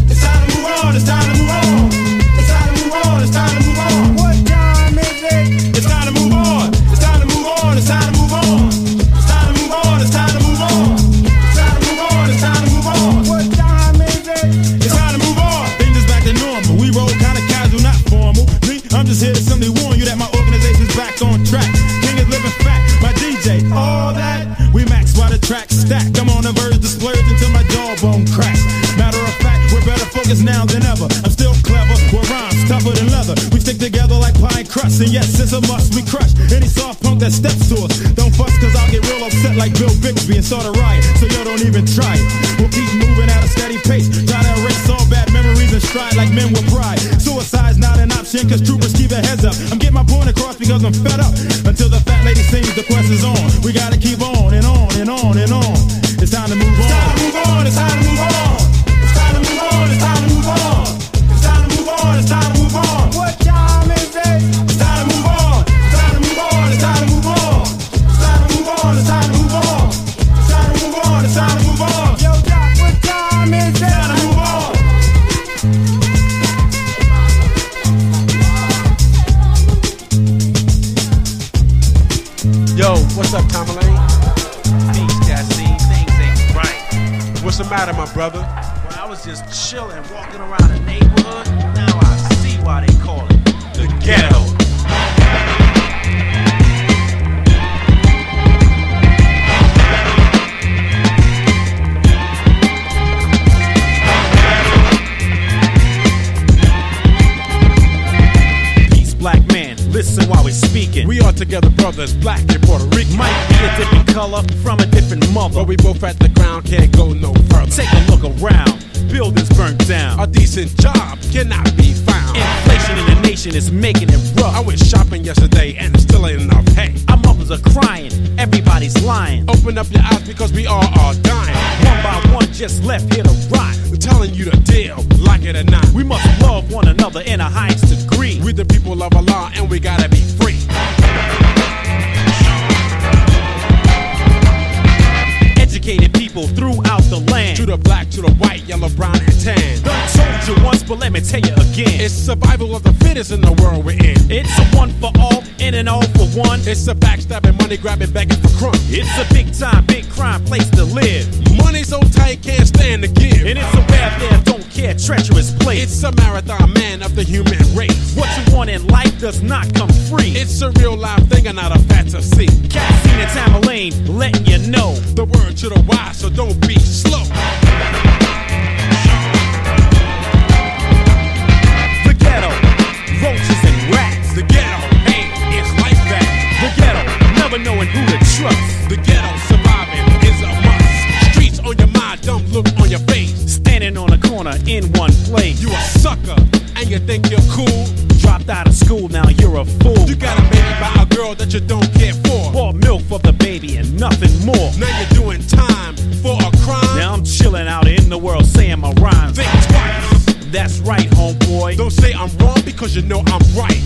That steps to us. Don't fuss, cause I'll get real upset like Bill Bixby and start a riot. So yo, don't even try it. We'll keep moving at a steady pace. Try to erase all bad memories and stride like men with pride. Suicide's not an option, cause troopers keep their heads up. I'm getting my point across because I'm fed up. Until the fat lady sings, the quest is on. We gotta keep on and on and on and on. What's up, Tamerlane? Peace, Cassine. Things ain't right. What's the matter, my brother? Well, I was just chilling, walking around the neighborhood, now I see why they call it The ghetto. Together brothers, black and Puerto Rican. Might be a different color from a different mother. But we both at the ground, can't go no further. Take a look around. Buildings burnt down. A decent job cannot be found. Inflation in the nation is making it rough. I went shopping yesterday and it still ain't enough. Hey, Our mothers are crying. Everybody's lying. open up your eyes because we all are dying. One by one just left here to rot. We're telling you the deal, like it or not. We must love one another in a highest degree. We the people of Allah and we gotta be free. Educated people throughout the land. To the black, to the white, yellow, brown, and tan. Done told you once, but let me tell you again. It's survival of the in the world we're in. It's a one for all, in and all for one. It's a backstabbing, money grabbing, begging for crumbs. It's a big time, big crime place to live. Money so tight, can't stand to give. And it's a bad there, don't care, treacherous place. It's a marathon man of the human race. what you want in life does not come free. It's a real life thing and not a fantasy. Cassine and Tamerlane letting you know. The word to the wise, so don't be slow. Never knowing who to trust. The ghetto surviving is a must. Streets on your mind, dumb look on your face. Standing on a corner in one place. You a sucker, and you think you're cool. dropped out of school, now you're a fool. You got a baby by a girl that you don't care for. Bought milk for the baby and nothing more. Now you're doing time for a crime. Now I'm chilling out in the world saying my rhymes. Think twice. That's right, homeboy. Don't say I'm wrong because you know I'm right.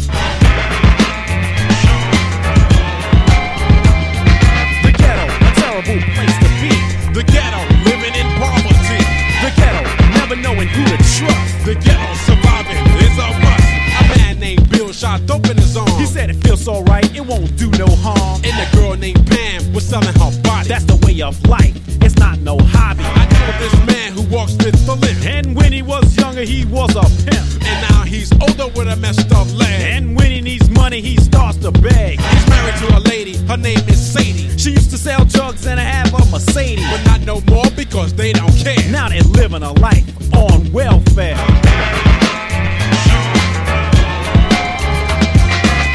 Terrible place to be. The ghetto, living in poverty. The ghetto, never knowing who to trust. The ghetto surviving is a must. A man named Bill shot dope in his arm. He said it feels so right, it won't do no harm. And the girl named Pam was selling her body. That's the way of life, it's not no hobby. I know this man walks with the limp. And when he was younger, he was a pimp. And now he's older with a messed up leg. And when he needs money, he starts to beg. He's married to a lady, her name is Sadie. She used to sell drugs and have a Mercedes. But not no more because they don't care. Now they're living a life on welfare.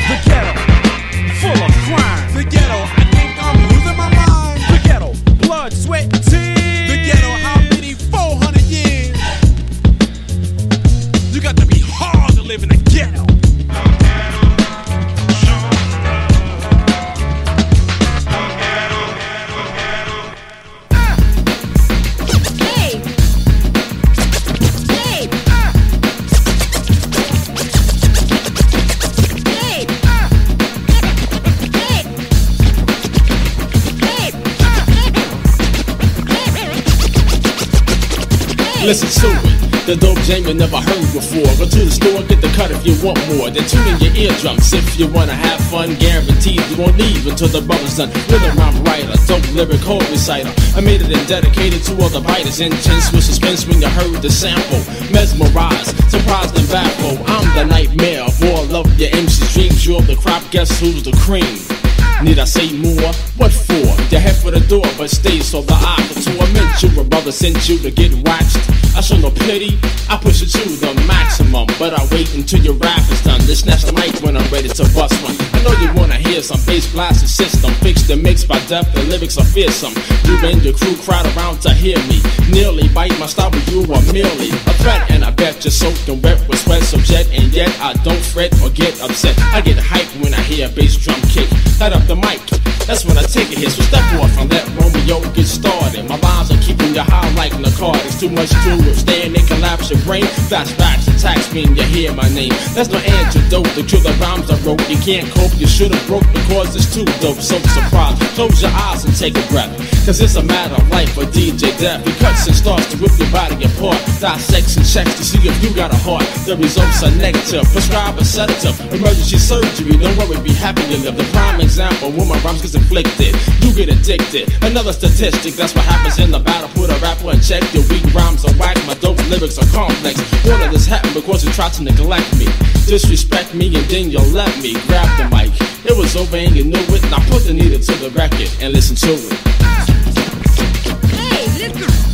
The ghetto, full of crime. The ghetto, I think I'm losing my mind. The ghetto, blood, sweat, tears. Live in the ghetto. Listen to. The dope jam you never heard before. Go to the store, get the cut if you want more. Then tune in your eardrums if you wanna have fun. Guaranteed you won't leave until the brother's done. Rhythm I'm writer, dope lyric code reciter. I made it and dedicated to all the biters. Intense with suspense when you heard the sample. Mesmerized, surprised and baffled. I'm the nightmare of all of your MC dreams. You're the crop, guess who's the cream? Need I say more? What for? Your head for the door, but stay so the eye can torment you. A brother sent you to get waxed. I show no pity, I push it to the maximum. But I wait until your rap is done. Then snatch the mic when I'm ready to bust one. I know you wanna hear some bass blasting system. Fix the mix by depth, the lyrics are fearsome. You and your crew crowd around to hear me. Nearly bite my style, but you are merely a threat. And I bet you're soaking wet with sweat subject. And yet I don't fret or get upset. I get hyped when I hear a bass drum kick. Light up the mic, that's when I take it here. So step off and let Romeo get started. My lines are keeping you high like narcotics. Too much to withstand, they collapse your brain. Flashbacks attacks me and you hear my name. That's no antidote to kill the rhymes I wrote. You can't cope, you should've broke because it's too dope. So surprised, close your eyes and take a breath. Cause it's a matter of life or DJ Def. He cuts and starts to rip your body apart. Dissects and checks to see if you got a heart. The results are negative. Prescribe a sedative. Emergency surgery, don't worry, be happy you live. The prime example, when my rhymes gets inflicted, you get addicted. Another statistic, that's what happens in the battle. Put a rapper in check, your weak rhymes are whack, my dope lyrics are complex. All of this happened because you tried to neglect me. Disrespect me and then you let me grab the mic. It was over and you knew it. Now put the needle to the record and listen to it. Hey, listen,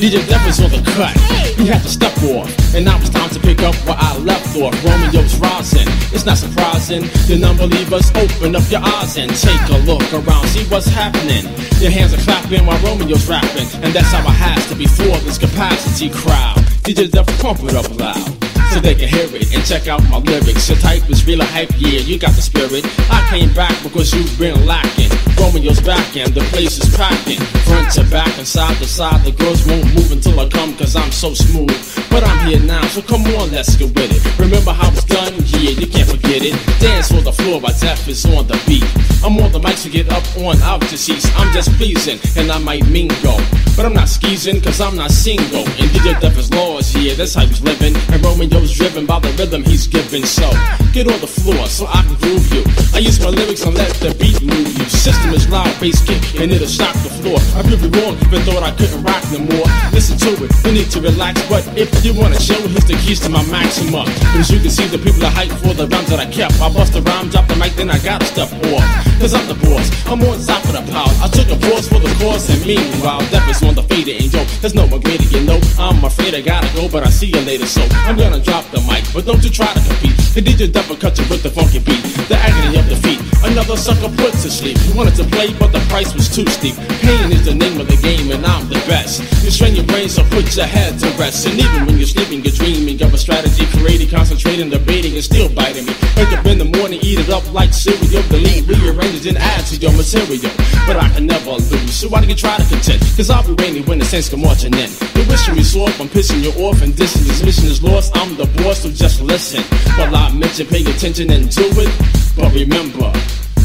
DJ Def is on the cut. He had to step off, and now it's time to pick up where I left off. Romeo's rising. It's not surprising. The non-believers open up your eyes and take a look around, see what's happening. Your hands are clapping while Romeo's rapping, and that's how it has to be for this capacity crowd. DJ Def pump it up loud so they can hear it and check out my lyrics. Your type is really hype, yeah, you got the spirit. I came back because you've been lacking. Romeo's back and the place is packing. Front to back and side to side, the girls won't move until I come cause I'm so smooth. But I'm here now, so come on, let's get with it. Remember how it's done? Yeah, you can't forget it. Dance on the floor by Def is on the beat. I'm on the mic to get up on out to seats. I'm just pleasing and I might mingle. But I'm not skeezing cause I'm not single. And DJ Def is laws, yeah, that's how he's living. And Romeo's driven by the rhythm he's giving. So get on the floor so I can groove you. I use my lyrics and let the beat move you. System is loud, bass kick, and it'll shock the floor. I be wrong, even thought I couldn't rock no more. Listen to it, you need to relax. But if you wanna chill, here's the keys to my maximum. As you can see, the people are hyped for the rhymes that I kept. I bust a rhyme, drop the mic, then I gotta step off. Cause I'm the boss, I'm on top of the pile. I took a pause for the course, and meanwhile, Def is on the fader. And yo, there's no one greater, you know. I'm afraid I gotta go, but I see you later. So I'm gonna drop the mic, but don't you try to compete. The DJ Def will cut you with the funky beat. The agony of defeat. Another sucker put to sleep. He wanted to play, but the price was too steep. Pain is the name of the game, and I'm the best. You strain your brain, so put your head to rest. And even when you're sleeping, you're dreaming of a strategy, creating, concentrating, debating, and still biting me. Wake up in the morning, eat it up like cereal. Delete, rearrange and add to your material. But I can never lose, so why do you try to contend? Cause I'll be reigning when the saints come marching in. The wishing me off, I'm pissing you off, and this mission is lost. I'm the boss, so just listen. While I mention, pay attention and do it. But remember,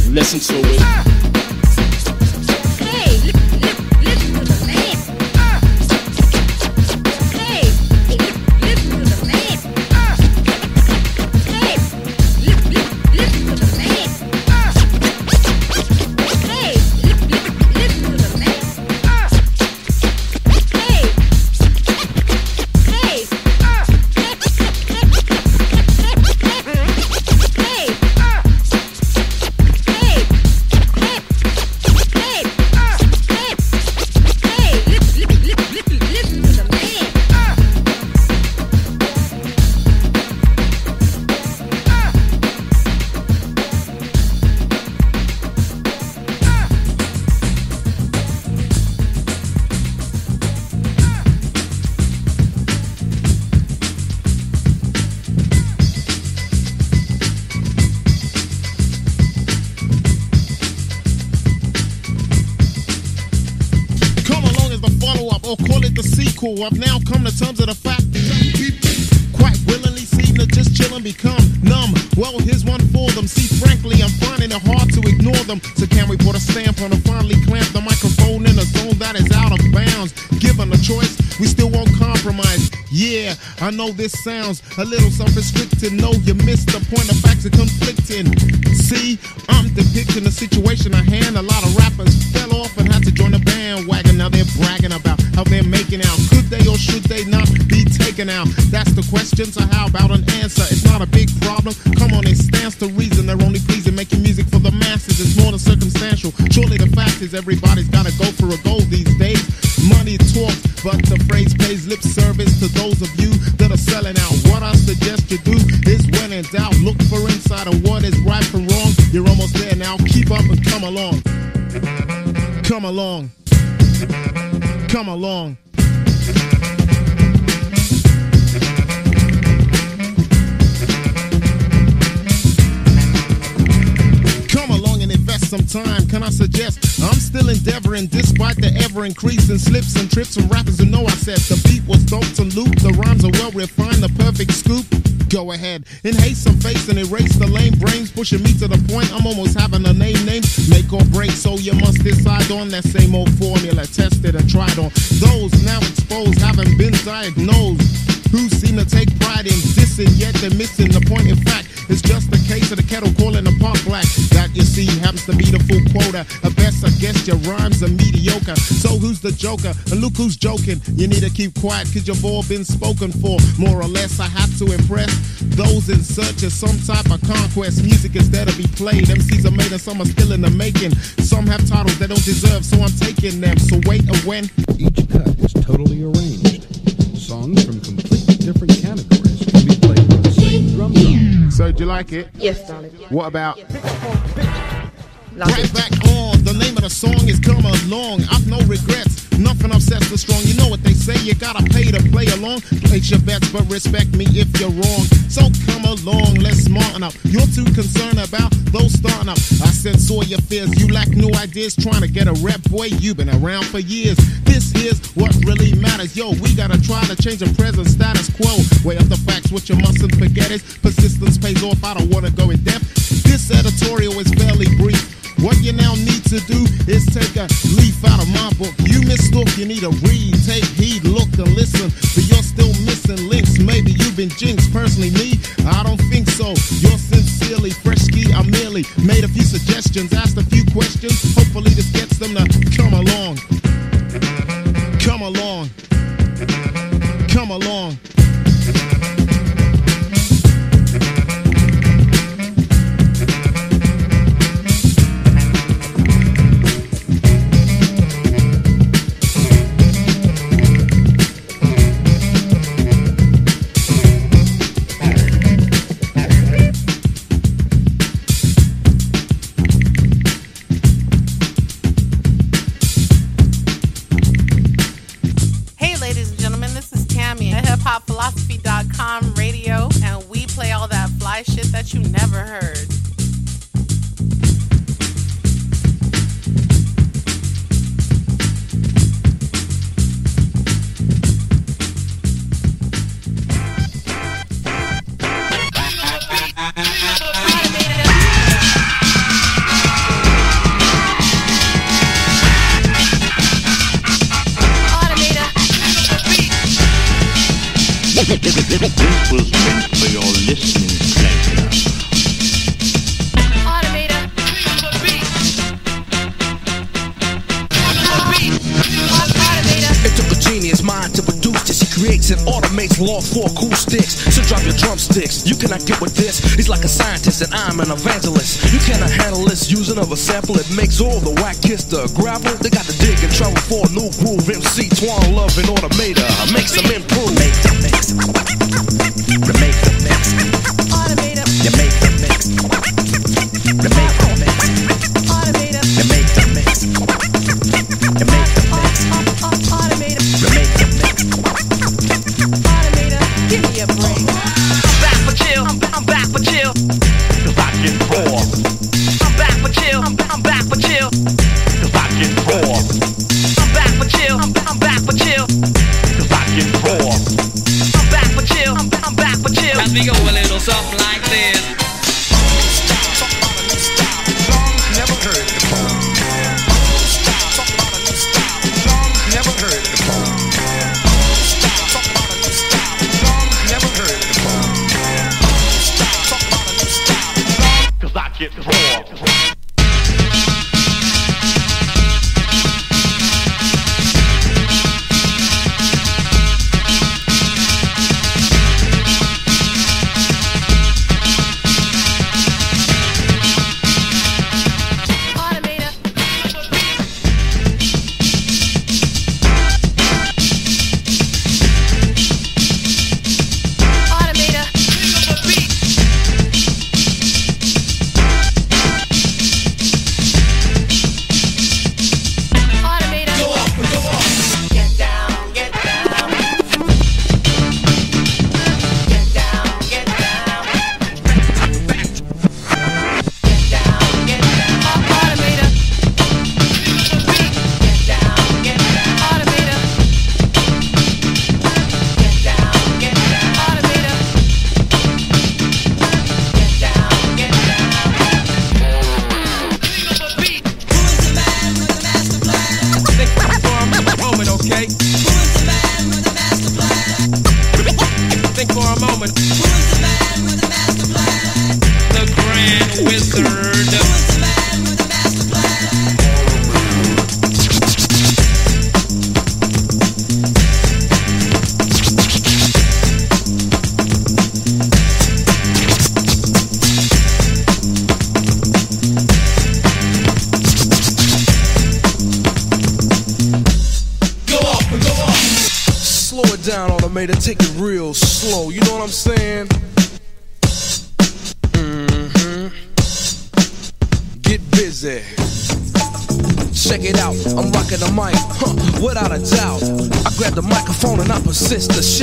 listen to it. I've now come to terms of the fact that some people quite willingly seem to just chill and become numb. Well, here's one for them. See, frankly, I'm finding it hard to ignore them. So, can we put a stamp on a finally clamp the microphone in a zone that is out of bounds? Given a choice, we still won't compromise. Yeah, I know this sounds a little self restricted. No, you missed the point. The facts are conflicting. See, I'm depicting the situation I hand. That's the question. So, how about an answer? It's not a big problem. Come on, it stands to reason. They're only pleasing making music for the masses. It's more than circumstantial. Surely the fact is everybody's gotta go for a goal these days. Money talks, but the phrase pays lip service to those of you that are selling out. What I suggest you do is when in doubt, look for inside of what is right from wrong. You're almost there now. Keep up and come along. Come along. Come along. I suggest I'm still endeavoring despite the ever increasing slips and trips from rappers who know I said the beat was dope to loop. The rhymes are well refined, the perfect scoop. Go ahead and haste some face and erase the lame brains, pushing me to the point I'm almost having a name name. Make or break, so you must decide on that same old formula, tested and tried on. Those now exposed haven't been diagnosed. Who seem to take pride in dissing, yet they're missing the point. In fact, it's just the case of the kettle calling the pot black. That you see happens to be the full quota. At best, I guess your rhymes are mediocre. So who's the joker? And look who's joking. You need to keep quiet, cause you've all been spoken for. More or less, I have to impress those in search of some type of conquest. Music is there to be played. MCs are made and some are still in the making. Some have titles they don't deserve, so I'm taking them. So wait and when. Each cut is totally arranged. Songs from completely different categories can be played with the same drum drum. So, do you like it? Yes, darling. What about? Right back on. The name of the song is Come Along. I've no regrets. Nothing upsets the strong. You know what they say. You gotta pay to play along. Place your bets, but respect me if you're wrong. So come along, let's smarten up. You're too concerned about those starting up. I censor your fears. You lack new ideas. Trying to get a rep, boy. You've been around for years. This is what really matters. Yo, we gotta try to change the present status quo. Weigh up the facts. What you mustn't forget is persistence pays off. I don't wanna go in depth. This editorial is fairly brief. What you now need to do is take a leaf out of my book. You mistook, you need to read, take heed, look and listen. But you're still missing links. Maybe you've been jinxed. Personally, me, I don't think so. You're sincerely fresh ski. I merely made a few suggestions, asked a few questions. Hopefully, this gets them to come along. I'm an evangelist. You cannot handle this using of a sample. It makes all the whack kiss the gravel. They got to dig and trouble for a new groove. MC Twan Love and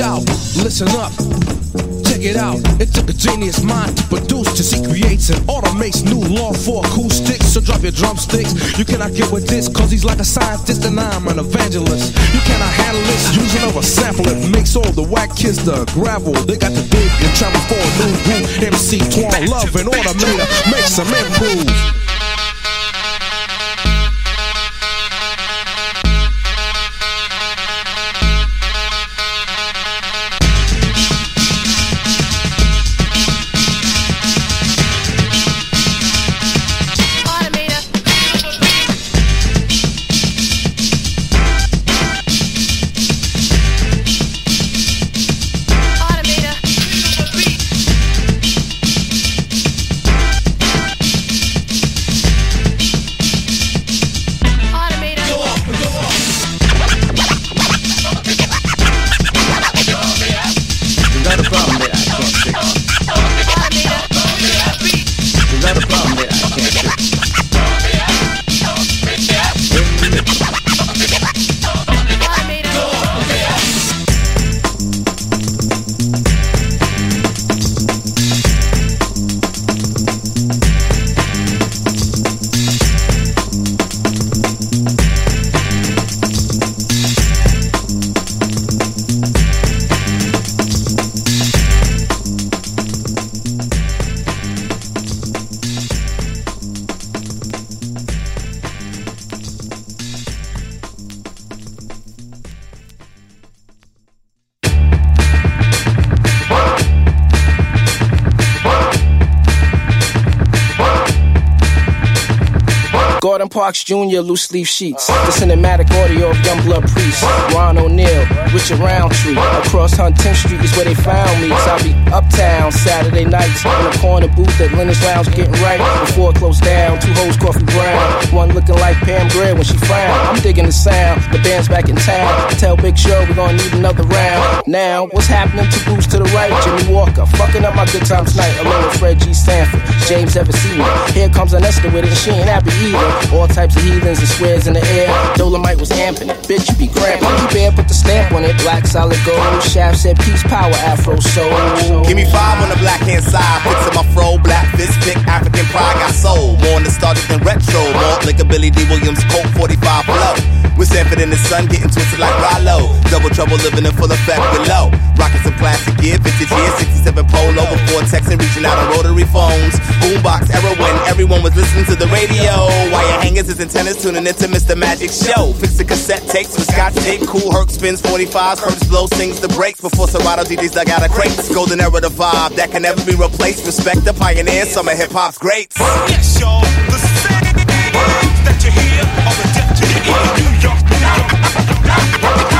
to shout. Listen up, check it out. It took a genius mind to produce this. He creates and automates new law for acoustics. So drop your drumsticks. You cannot get with this, cause he's like a scientist and I'm an evangelist. You cannot handle this, using of a sample. It makes all the whack kids the gravel. They got the big and travel for a new group. MC Twan Love and Automator make some improve. Parks Jr., loose leaf sheets. The cinematic audio of Youngblood Priest. Ron O'Neal, Richard Roundtree. Across Huntington Street is where they found me. So I'll be uptown Saturday nights in the corner booth at Leonard's Lounge getting right before it closed down. Two hoes coffee brown. One looking like Pam Grier when she frowned. I'm digging the sound. The band's back in town. Tell Big Show we're gonna need another round. Now, what's happening to Bruce to the right? Jimmie Walker. Fucking up my good times tonight along with Fred G. Sanford. James Everseen. Here comes Anesta with it and she ain't happy either. All types of heathens and squares in the air. Dolomite was amping it. Bitch, you be cramping. Keep air, put the stamp on it. Black solid gold. Shaft said peace, power, afro soul. Give me five on the black hand side, fixing my fro, black fist pick, African pride got soul. More nostalgic than retro, more like a Billy Dee Williams Colt 45 flow. With Sanford and Son, getting twisted like Rollo. Double trouble living in full effect below. Rocking some plastic gear, vintage year, 67 polo before texting, reaching out on rotary phones. Boombox era when everyone was listening to the radio. Wire hangers is antennas tuning into Mr. Magic Show. Fix the cassette tapes with Scotch tape, Kool Herc spins 45s, Hertz blow sings the breaks before Serato DJs dug out a crate. Golden era the vibe that can never be replaced. Respect the pioneers, some of hip hop's greats. Yes, y'all. The sounds that you hear deaf to. New York, New York.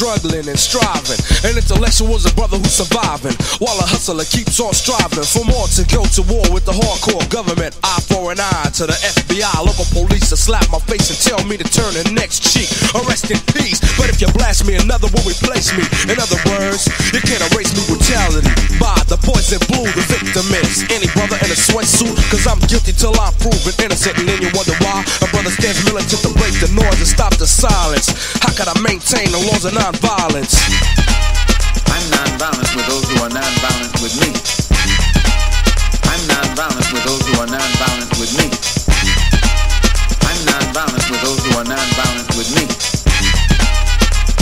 Struggling and striving. An intellectual is a brother who's surviving, while a hustler keeps on striving for more to go to war with the hardcore government. Eye for an eye to the FBI, local police to slap my face and tell me to turn the next cheek. Arrest in peace, but if you blast me, another will replace me. In other words, you can't erase me brutality by the poison blue. The victim is any brother in a sweatsuit, cause I'm guilty till I'm proven innocent. And then you wonder why a brother stands militant to break the noise and stop the silence. I maintain the laws of nonviolence? I'm non-violent with those who are non-violent with me. I'm non-violent with those who are non-violent with me. I'm non-violent with those who are non-violent with me.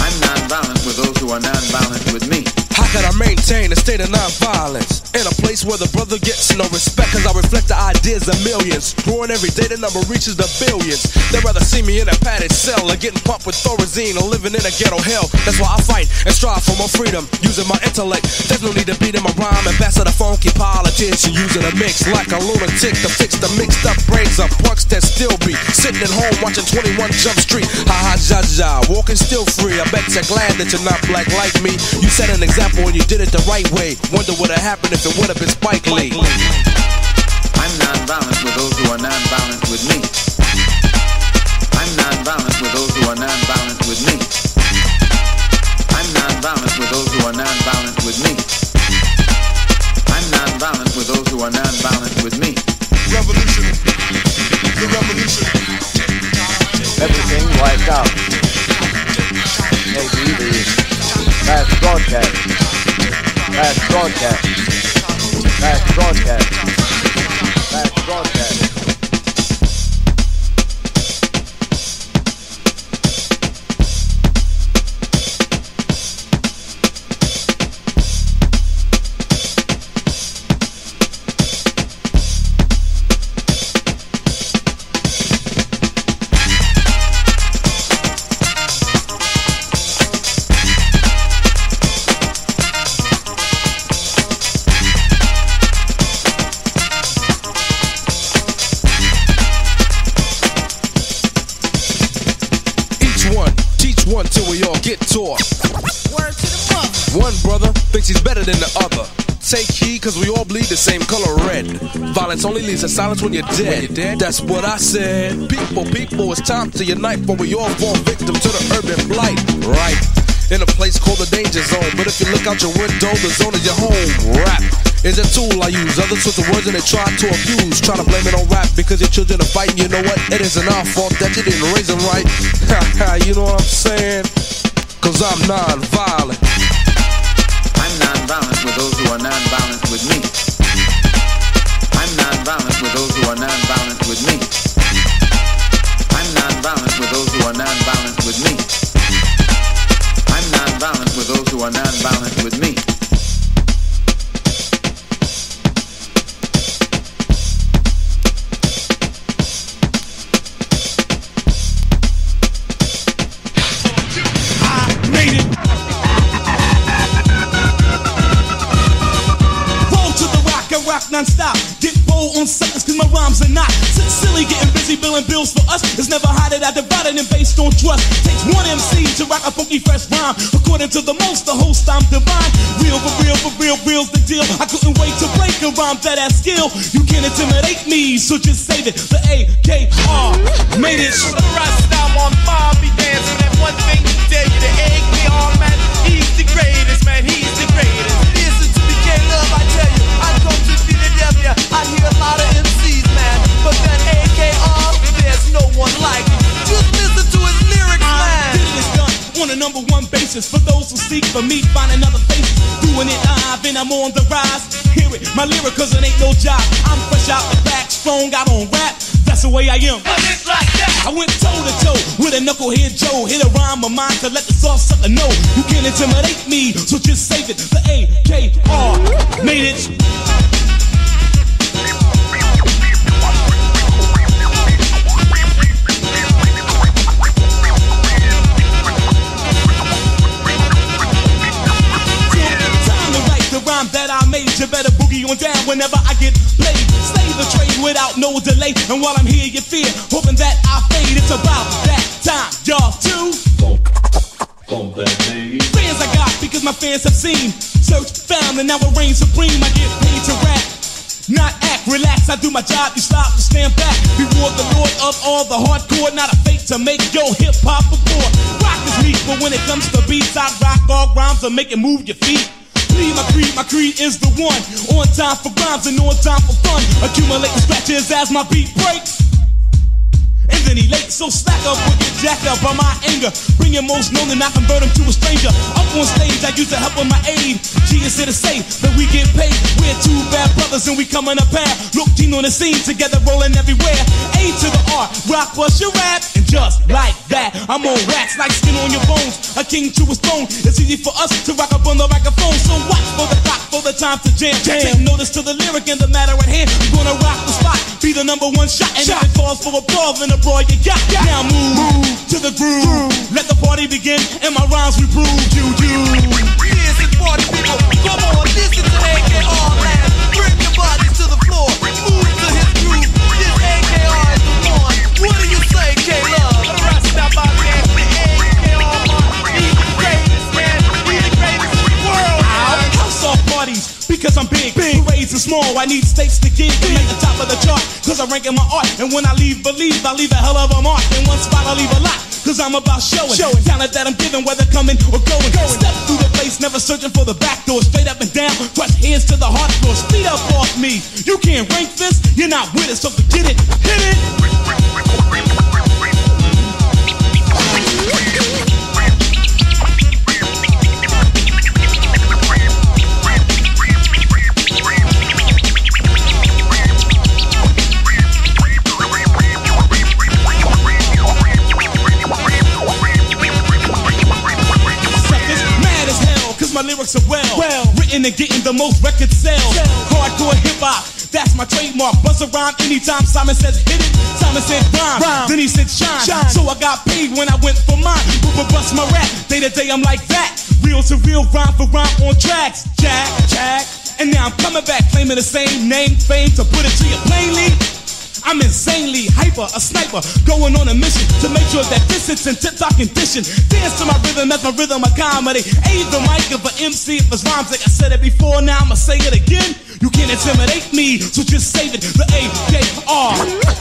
I'm non-violent with those who are non-violent with me. How can I maintain a state of nonviolence in a place where the brother gets no respect? Cause The of millions. Growing every day, the number reaches the billions. They'd rather see me in a padded cell or getting pumped with Thorazine or living in a ghetto hell. That's why I fight and strive for more freedom using my intellect. There's no need to beat in my rhyme and the funky politician using a mix like a lunatic to fix the mixed up brains of punks that still be sitting at home watching 21 Jump Street. Ha ha, ja ja, walking still free. I bet you're glad that you're not black like me. You set an example when you did it the right way. Wonder what would have happened if it would have been Spike Lee. I'm non-violent with those who are non-violent with me. I'm non-violent with those who are non-violent with me. I'm non-violent with those who are non-violent with me. I'm non-violent with those who are non-violent with me. Revolution. The revolution. Everything wiped out. Maybe the last broadcast. Last broadcast. Last broadcast. Last one till we all get taught. Word to the mother. One brother thinks he's better than the other. Take heed, cause we all bleed the same color red. Violence only leads to silence when you're dead. That's what I said. People, people, it's time to unite, for we all fall victim to the urban blight. Right. In a place called the danger zone. But if you look out your window, the zone is your home. Rap is a tool I use. Others twist the words and they try to abuse. Trying to blame it on rap because your children are fighting. You know what? It isn't our fault that you didn't raise them right. you know what I'm saying? Cause I'm non-violent. I'm non-violent with those who are non-violent with me. I'm non-violent with those who are non-violent with me. I'm non-violent with those who are non-violent with me. I'm non-violent with those who are non-violent with me. The rock non-stop. Get bold on suckers cause my rhymes are not silly. Getting busy billing bills for us is never hiding out divided and based on trust. Takes one MC to rock a funky fresh rhyme. According to the most, the host I'm divine. Real for real for real, real's the deal. I couldn't wait to break a rhyme that has skill. You can't intimidate me, so just save it. The A K R made it. Rust, I'm on fire, be dancing. And one thing to tell you, AKR man, he's the greatest, man, he's the greatest. I hear a lot of MCs, man, but that AKR, there's no one like him. Just listen to his lyrics, man. Did it is done on a number one basis. For those who seek for me, find another face. Doing it live and I'm on the rise. Hear it, my lyric, cause it ain't no job. I'm fresh out the back, strong out on rap. That's the way I am. But it's like that. I went toe to toe with a knucklehead Joe. Hit a rhyme of mine to let the soft sucker know. You can't intimidate me, so just save it. The A K R made it. I made. You better boogie on down whenever I get played. Slay the trade without no delay. And while I'm here, you fear, hoping that I fade. It's about that time, y'all too. Fans I got because my fans have seen. Search, found, and now it reigns supreme. I get paid to rap. Not act, relax, I do my job, you stop and stand back. Reward the lord of all the hardcore, not a fake to make yo hip hop before. Rock is me, but when it comes to beats, I rock all rhymes to make it move your feet. Lead my creed, my creed is the one. On time for rhymes and on time for fun. Accumulating scratches as my beat breaks. And then he late, so slack up or get jacked up by my anger. Bring your most known and I convert him to a stranger. Up on stage, I use the help of my aid. G is here to say that we get paid. We're two bad brothers and we come in a pair. Look, team on the scene, together rolling everywhere. A to the R, rock bust your rap. And just like that, I'm on wax like skin on your bones. A king to a stone. It's easy for us to rock up on the microphone. So watch for the clock, for the time to jam. Take notice to the lyric and the matter at hand. I'm gonna rock the spot, be the number one shot. And if it calls for applause, then the brawl you got. Now move, to the groove. Let the party begin, and my rhymes we prove you, you. Listen, party people, come on, listen to AKR, man. Bring your bodies to the floor, move to his groove. This AKR is the one. What do you say, K-Love? AKR, man. The greatest, man. He's the greatest in the world. House off parties, because I'm big. Are small, I need stakes to gig. I'm at the top of the chart, cause I rank in my art. And when I leave, believe, I leave a hell of a mark. In one spot, I leave a lot. Cause I'm about showing, showing talent that I'm giving, whether coming or going. going. Step through the place, never searching for the back door. Straight up and down, crush hands to the heart floor. Speed up off me. You can't rank this, you're not with it, so forget it. Hit it. Lyrics are well, well written and getting the most record sales. Hardcore hip hop, that's my trademark. Buzz a rhyme anytime Simon says hit it. Simon said rhyme, then he said shine. So I got paid when I went for mine. But bust my rap, day to day I'm like that. Real to real, rhyme for rhyme on tracks. Jack, Jack. And now I'm coming back claiming the same name, fame to put it to you plainly. I'm insanely hyper, a sniper, going on a mission to make sure that this sits in tip-top condition. Dance to my rhythm, that's my rhythm, a comedy. A the mic of an MC if it's rhymes like I said it before, now I'ma say it again. You can't intimidate me, so just save it. The A-K-R.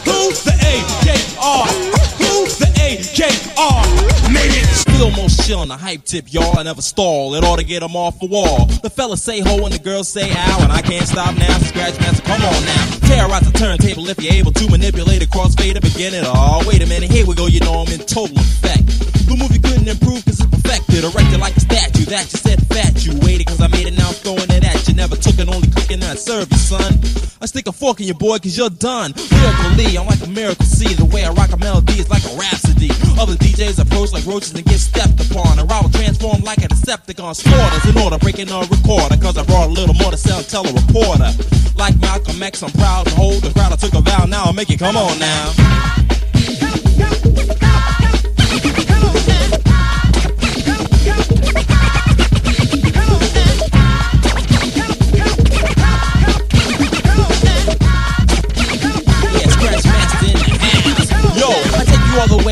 Who? The A-K-R. The A-K-R. Made it. Still most chill on the hype tip, y'all. I never stall. It ought to get 'em off the wall. The fellas say ho and the girls say ow, and I can't stop now. Scratch master, come on now. Tear out the turntable if you're able to manipulate a crossfader, begin it. all. wait a minute, here we go, you know I'm in total effect. The movie couldn't improve cause it's perfected. Erected like a statue that you said fat. You waited cause I made it, now I'm throwing it at you. Never took it, only cooking serve you, son. I stick a fork in your boy cause you're done. Lyrically, I'm like a miracle see. The way I rock a melody is like a rhapsody. Other DJs approach like roaches and get stepped upon. And I will transform like a Decepticon. Slaughters in order, breaking a recorder. Cause I brought a little more to sell, tell a reporter. Like Malcolm X, I'm proud to hold the crowd. I took a vow, now I'll make it come on now.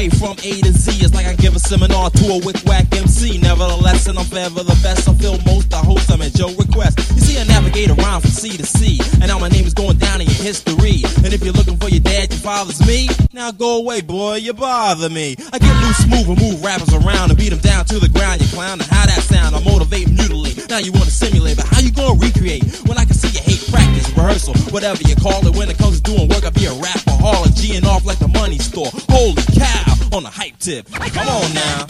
From A to Z. It's like I give a seminar tour with Whack MC. Nevertheless, and I'm forever the best. I feel most. I host them at your Request. You see, I navigate around from C to C. And now my name is going down in your history. And if you're looking for your dad, your father's me. Now go away, boy, you bother me. I get loose, move, and move rappers around and beat them down to the ground. You clown, and how that sound? I motivate, mutilate. Now you wanna simulate, but how you gonna recreate when I can see you hate practice, rehearsal, whatever you call it. When it comes to doing work, I be a rapper, all G and off like the money store. Holy cow, on the hype tip. Come on now.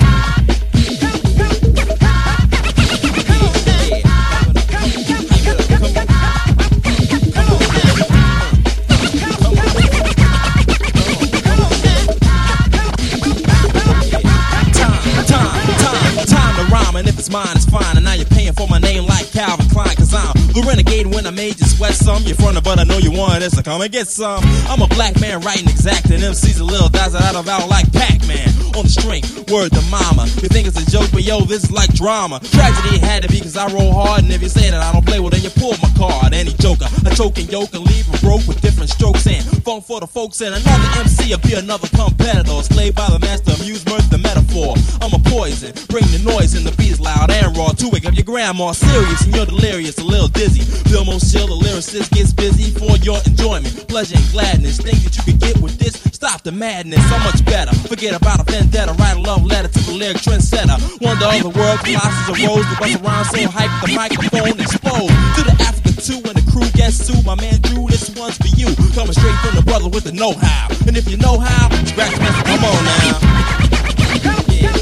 Mine, it's fine. And now you're paying for my name like Calvin Klein, cause I'm the renegade when I made you sweat some. You're frontin', but I know you want it, so come and get some. I'm a black man writing exact, and MC's a little dazzled out of out like Pac Man. on the string. Word to mama. You think it's a joke, but yo, this is like drama. Tragedy had to be cause I roll hard, and if you say that I don't play, well then you pull my card. Any joker, a choking yoke and leave a broke with different strokes and funk for the folks and another MC will be another competitor. Slaved by the master amusement, the metaphor. I'm a poison, bring the noise and the beat is loud and raw. To wake up your grandma serious and you're delirious, a little. Phill Most Chill, the lyricist gets busy for your enjoyment, pleasure and gladness. Think that you could get with this? Stop the madness, so much better. Forget about a vendetta, write a love letter to the lyric trendsetter. Wonder of the world, philosophies arose to bust around so hype the microphone explode. To the Africa 2 and the crew gets two. My man Drew, this one's for you. Coming straight from the brother with the know-how. And if you know how, scratch the mess, come on now. Oh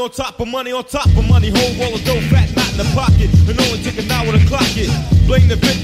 on top of money on top of money. Whole roll of dough, fat, not in the pocket. And only took an hour to clock it. Blame the victim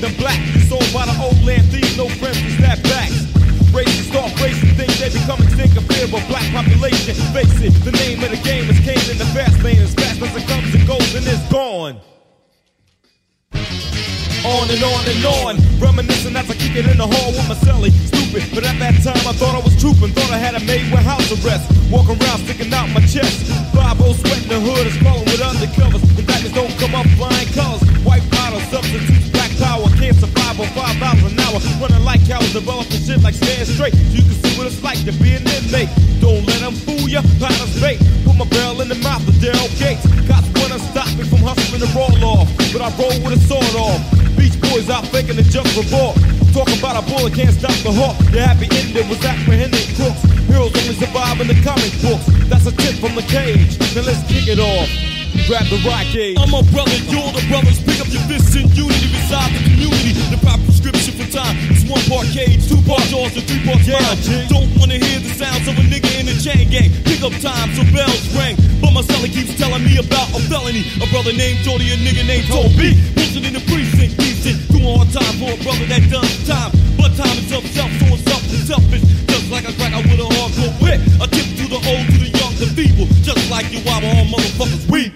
the hawk. The happy ending was apprehending crooks. Heroes only survive in the comic books. That's a tip from the cage. Now let's kick it off. Grab the rock cage. I'm a brother, you're the brothers. Pick up your fists in unity, beside the community. The proper prescription for time is one part cage, two part jaws, and three parts mind. Don't wanna hear the sounds of a nigga in a chain gang. Pick up time so bells ring. But my celly keeps telling me about a felony. A brother named Jordy, a nigga named Toby. Posted in the precinct, decent. Doing hard time for a brother that done time. Time is self, so selfish. Just like a cracker with a hardcore wit. A tip to the old, to the young, the feeble. Just like you, wobble on motherfuckers weak.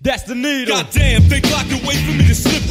That's the needle. Goddamn, they clock and wait for me to slip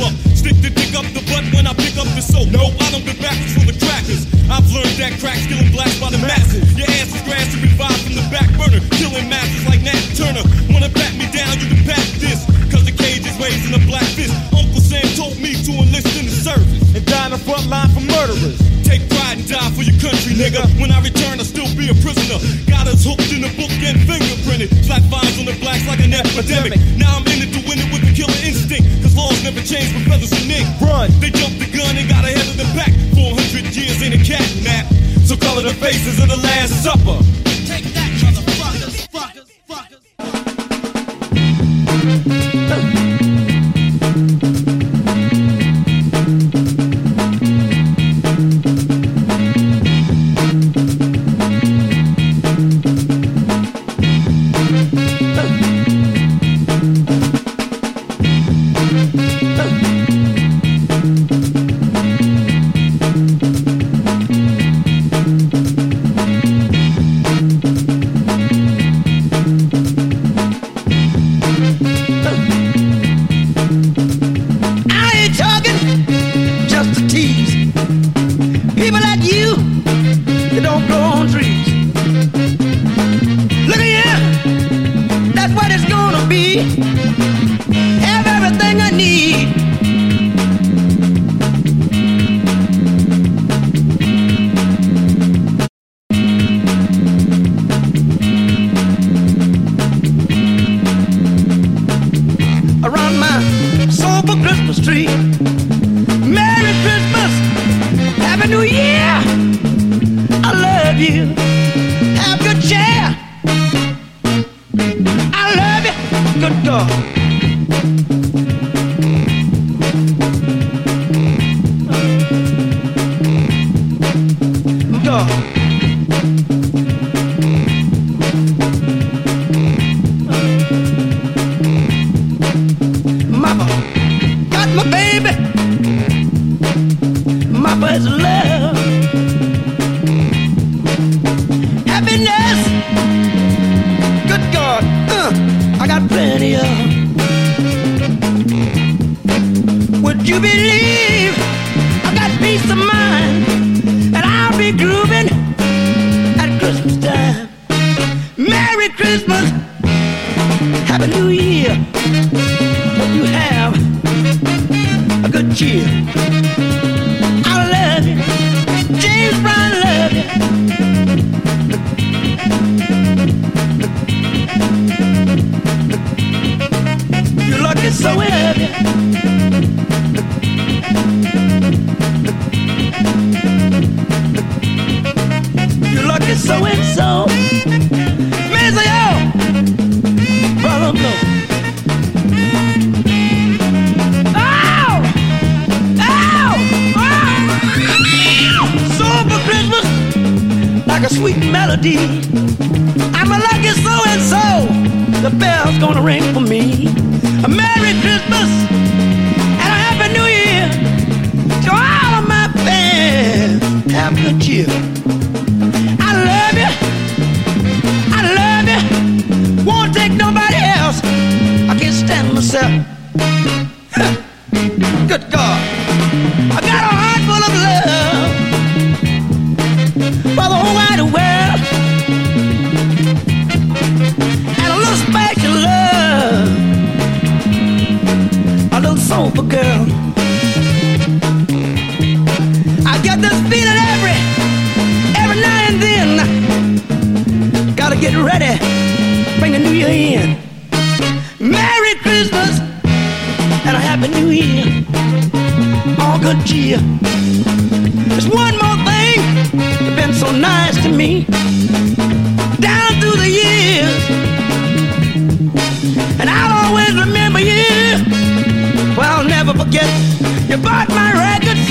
You bought my records,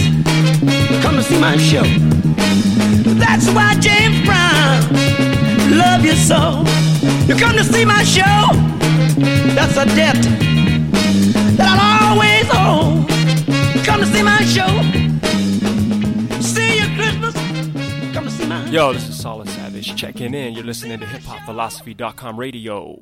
come to see my show. That's why James Brown love you so. You come to see my show. That's a debt that I'll always owe. Come to see my show. See you Christmas. Come to see my. Yo, this is Solid Savage checking in. You're listening to HipHopPhilosophy.com radio.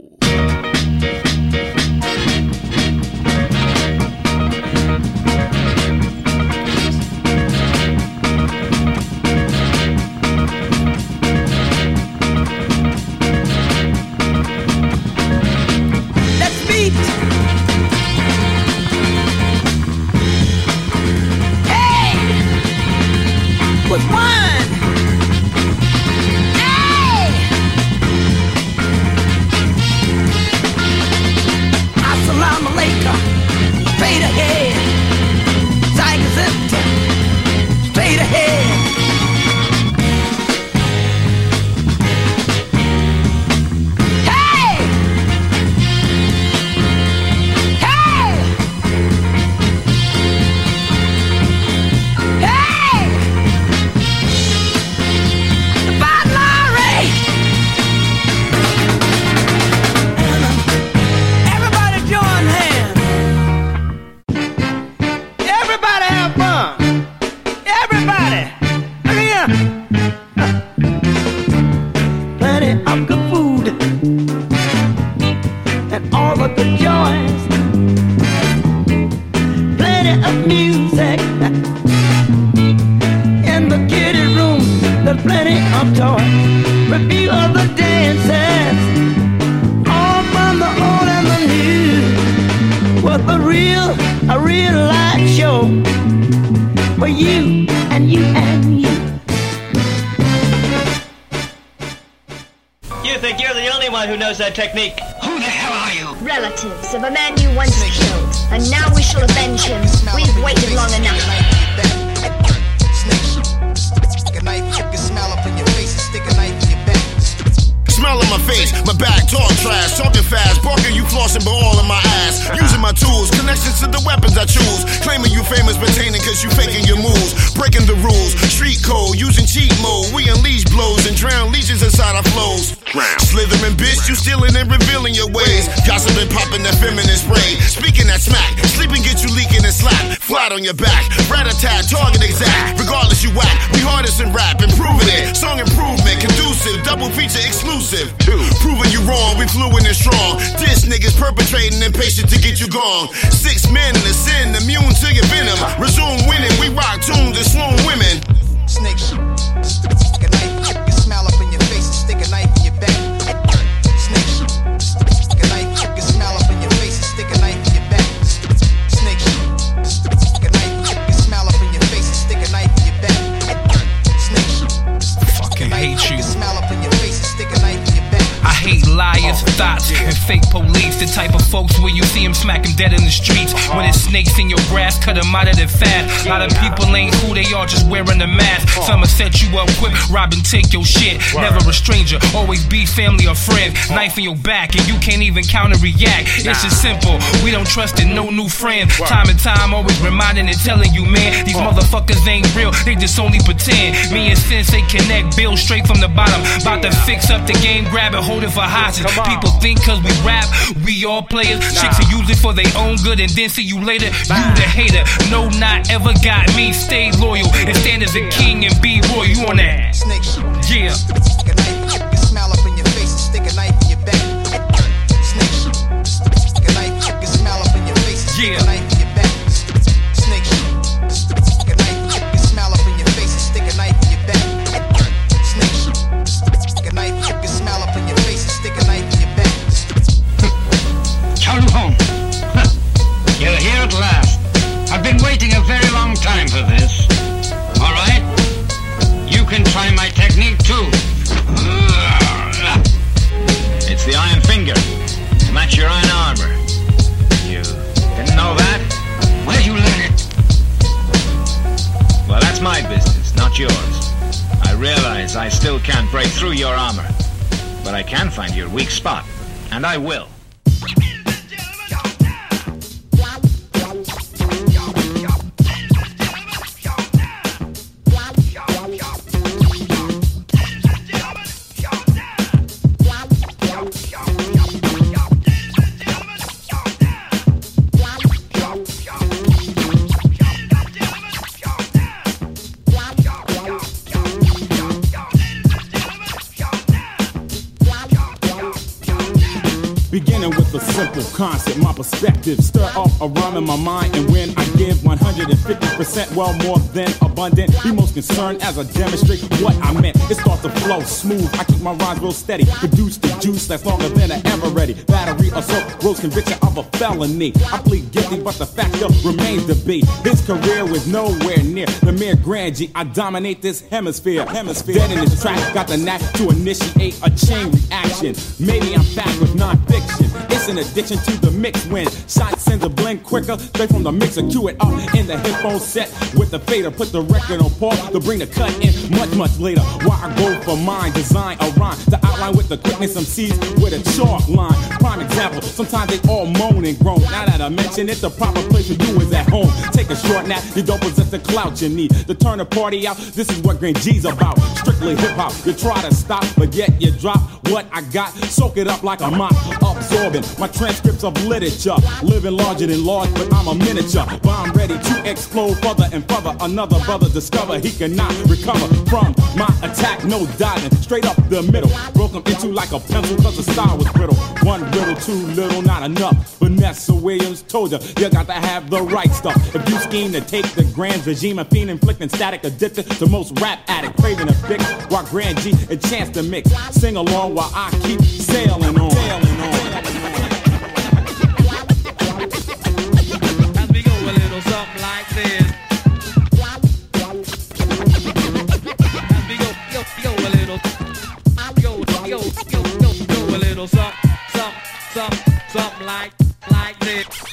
technique you gone. Six men in the sin, immune to your venom. Snakes in your grass, cut 'em out of their fast. A lot of people ain't who they are, just wearing a mask. Some set you up quick, rob and take your shit. Never a stranger, always be family or friend. Oh. Knife in your back, and you can't even counter react. It's just simple, we don't trust in no new friend. Time and time, always reminding and telling you, man, these motherfuckers ain't real, they just only pretend. Me and Sensei connect, build straight from the bottom. About to fix up the game, grab it, hold it for hostage. People think cause we rap, we all players. Chicks are use it for their own good and then see you later. You the hater, no, not ever got me. Stay loyal and stand as a king and be royal. You on that? Yeah. Find your weak spot, and I will. Concept, my perspective stir up a rhyme in my mind, and when I give 150%, well more than abundant, be most concerned as I demonstrate what I meant. It starts to flow smooth. I keep my rhymes real steady, produce the juice that's longer than I ever ready. Battery assault, gross conviction of a felony. I plead guilty, but the fact still remains to be. His career was nowhere near the mere grand G. I dominate this hemisphere. Hemisphere. Dead in this track, got the knack to initiate a chain reaction. Maybe I'm back with non-fiction. It's an addiction to the mix when shots sends a blend quicker. Straight from the mixer, cue it up in the headphone set with the fader. Put the record on pause to bring the cut in much, much later. Why I go for mine, design a rhyme to outline with the quickness some seeds with a chalk line. Prime example, sometimes they all moan and groan. Now that I mention it, the proper place for you is at home. Take a short nap, you don't possess the clout you need to turn a party out. This is what Grand G's about. Strictly hip hop. You try to stop, but yet you drop what I got. Soak it up like a mop, absorbing my transcripts of literature. Living larger than large, but I'm a miniature. Bomb ready to explode further and further. Another brother discover he cannot recover from my attack. No diving, straight up the middle. Broke him into like a pencil, cause the style was brittle. One riddle, too little, not enough. Vanessa Williams told you, you got to have the right stuff. If you scheme to take the grand regime, a fiend inflicting static addicted to most rap addict, craving a fix, while Grand G a chance to mix. Sing along while I keep sailing on. Sailing go a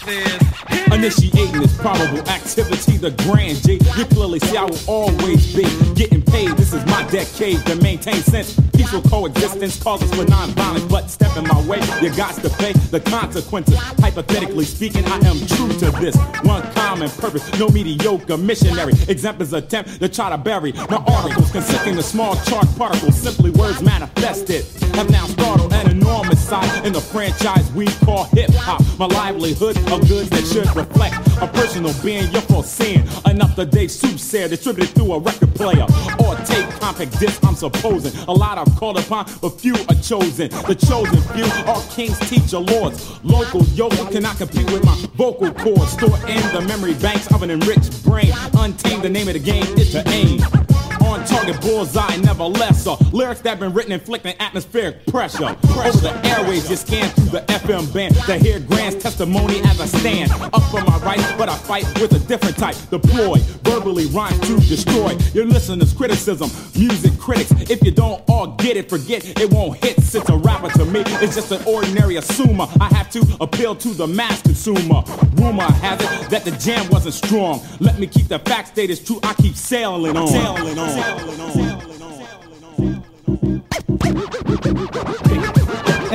Initiating this probable activity, the grand G. You clearly see I will always be getting paid. This is my decade to maintain sense. Peaceful coexistence causes for non-violence, but step in my way, you got to pay the consequences. Hypothetically speaking, I am true to this one common purpose. No mediocre missionary. Exemplars attempt to try to bury my articles consisting of small charged particles, simply words manifested. Have now startled an enormous size in the franchise we call hip hop. My livelihood goods that should reflect a personal being you're foreseeing. Enough the day soothsayer distributed through a record player or tape compact disc. I'm supposing a lot are called upon, but few are chosen. The chosen few are kings, teacher, lords. Local yokel cannot compete with my vocal cords. Stored in the memory banks of an enriched brain. Untamed, the name of the game is to aim. On target bullseye, never lesser. Lyrics that been written inflicting atmospheric pressure. Over the airways, you scan through the FM band to hear Grant's testimony as I stand. Up for my rights, but I fight with a different type. Deploy, verbally rhyme to destroy. Your listeners' criticism, music critics. If you don't all get it, forget it won't hit. Since a rapper to me is just an ordinary assumer. I have to appeal to the mass consumer. Rumor has it that the jam wasn't strong. Let me keep the facts stated true. I keep sailing on. Sailing on.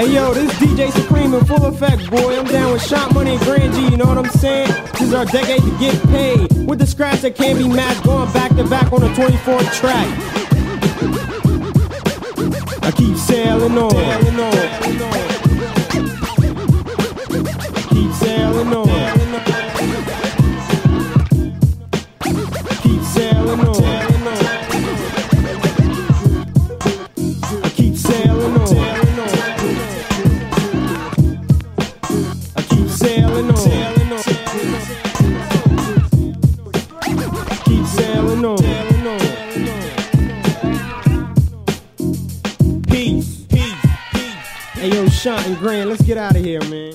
Hey yo, this DJ Supreme in full effect, boy. I'm down with Shot Money and Grand G, you know what I'm saying? This is our decade to get paid. With the scratch that can't be matched, going back to back on the 24th track. I keep sailing on. Sailing on. Keep sailing on. And Grand, let's get out of here, man.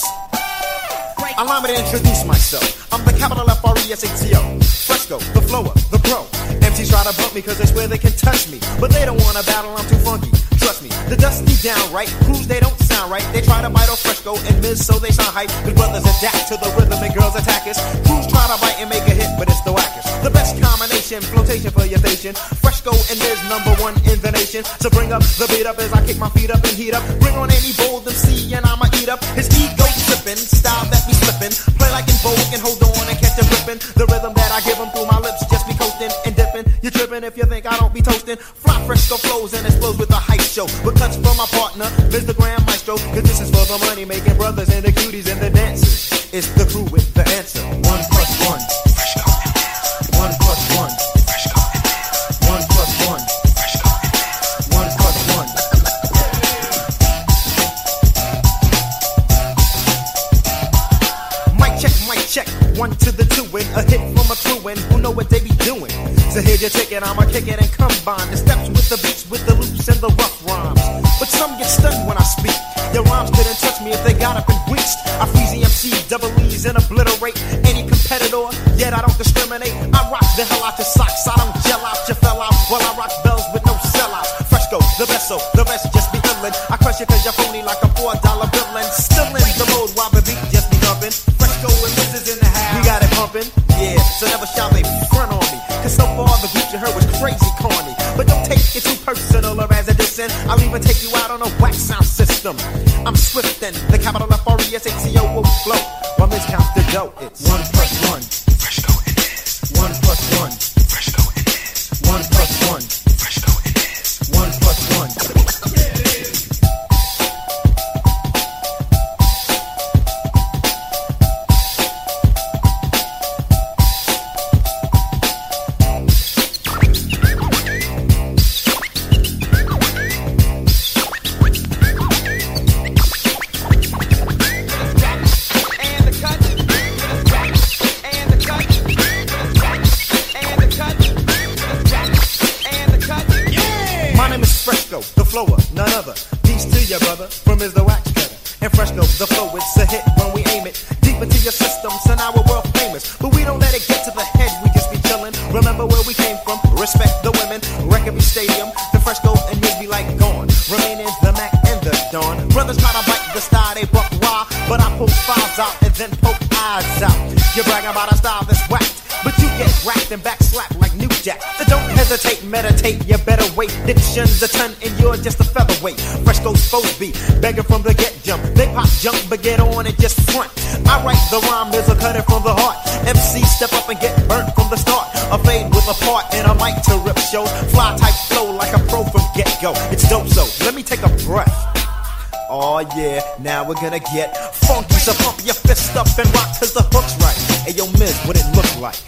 we're gonna get funky. So pump your fist up and rock cause the hook's right. Hey yo, Miz, what it look like?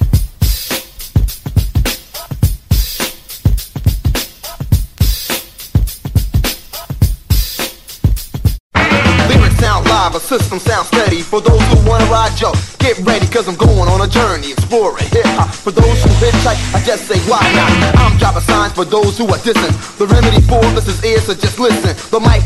sound live, a system sound steady. For those who wanna ride, yo, get ready, cause I'm going on a journey, exploring hip hop. For those who hitchhike, I just say why not? I'm dropping signs for those who are distant. The remedy for this is ears, so just listen. The mic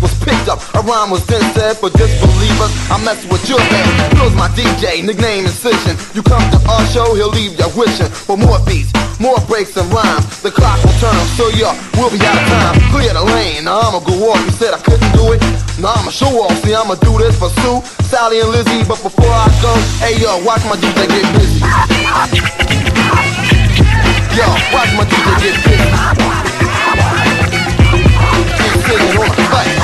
rhyme was then said for disbelievers. I mess with your head. Bill's my DJ, nickname Incision. You come to our show, he'll leave you wishing for more beats, more breaks and rhymes. The clock will turn, so yeah, we'll be out of time. Clear the lane, now I'ma go off. You said I couldn't do it. Now I'ma show off, see I'ma do this for Sue, Sally and Lizzie. But before I go, hey yo, watch my DJ get busy. Yo, watch my DJ get busy. Get busy on the fight.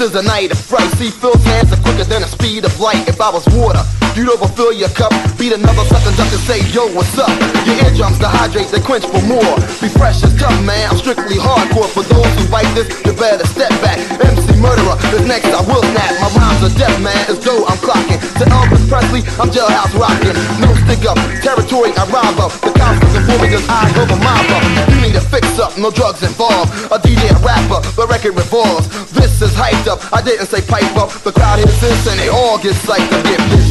This is a night of fright. See, Phil's hands are quicker than the speed of light. If I was water, You'd overfill your cup, beat another sucker duck and say, yo, what's up? Your eardrums dehydrate, they quench for more. Be fresh and tough, man, I'm strictly hardcore. For those who fight this, you better step back. MC Murderer, this next I will snap. My rhymes are death, man, it's dope I'm clocking. To Elvis Presley, I'm jailhouse rocking. No stick up, territory I rob up. The cops is informing us I go my mob up. You need a fix up, no drugs involved. A DJ rapper, the record revolves. This is hyped up, I didn't say pipe up. The crowd is this and they all get psyched up. Get this.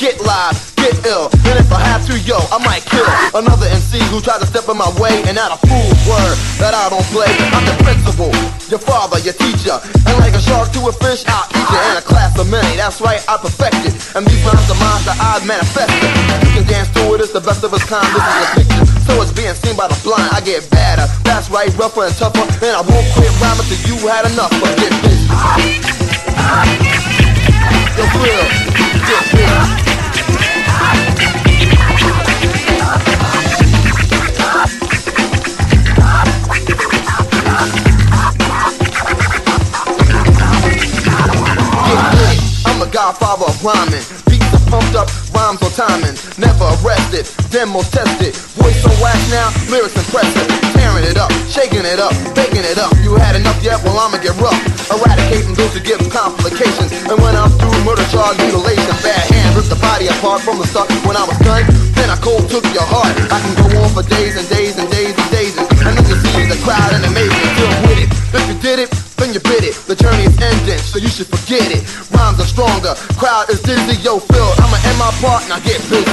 get live, get ill. And if I have to, yo, I might kill another MC who tried to step in my way. And not a fool's word that I don't play. I'm the principal, your father, your teacher. And like a shark to a fish, I'll eat you in a class of many. That's right, I perfected. And these rhymes are mine that I manifested. You can dance to it, it's the best of its kind. This is a picture. So it's being seen by the blind. I get badder. That's right, rougher and tougher. And I won't quit rhyming till you had enough. Get busy. Yo, Will, get. Godfather of rhyming. Beats are pumped up, rhymes on timing. Never arrested, demos tested. Voice on wax now, lyrics impressive. Tearing it up, shaking it up, baking it up. You had enough yet? Well, I'ma get rough. Eradicating those who give complications. And when I'm through, murder charge, mutilation. Bad hand, rip the body apart from the start. When I was done, then I cold took your heart. I can go on for days and days and days and days. And then you see the crowd made me feel with it. If you did it, then you bid it. The journey is ending, so you should forget it. Rhymes are stronger, crowd is dizzy, yo, Phil. I'ma end my part and I get busy.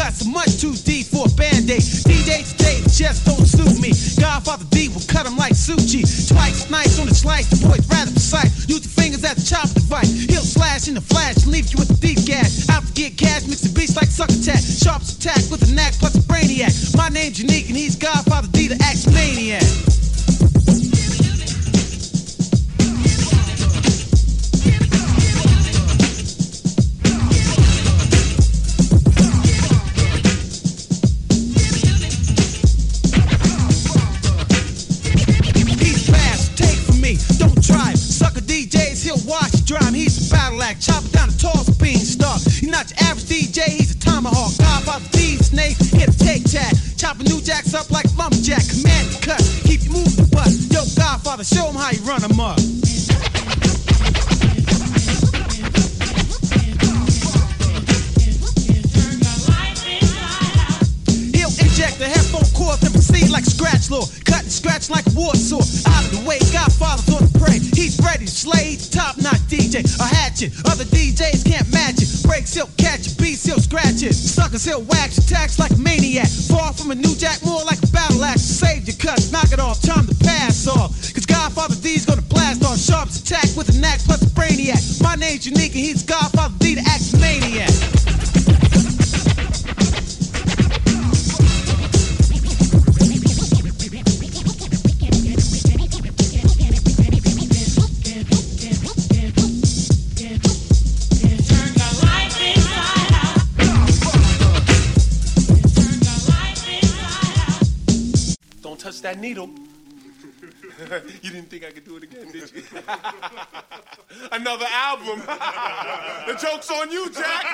Are made to cut so much too deep for a band-aid. DJ today just don't suit me. Godfather D will cut him like Suchi. Twice nice on the slice. The boy's rather precise. Use the fingers as a chop device. He'll slash in the flash the joke's on you, Jack.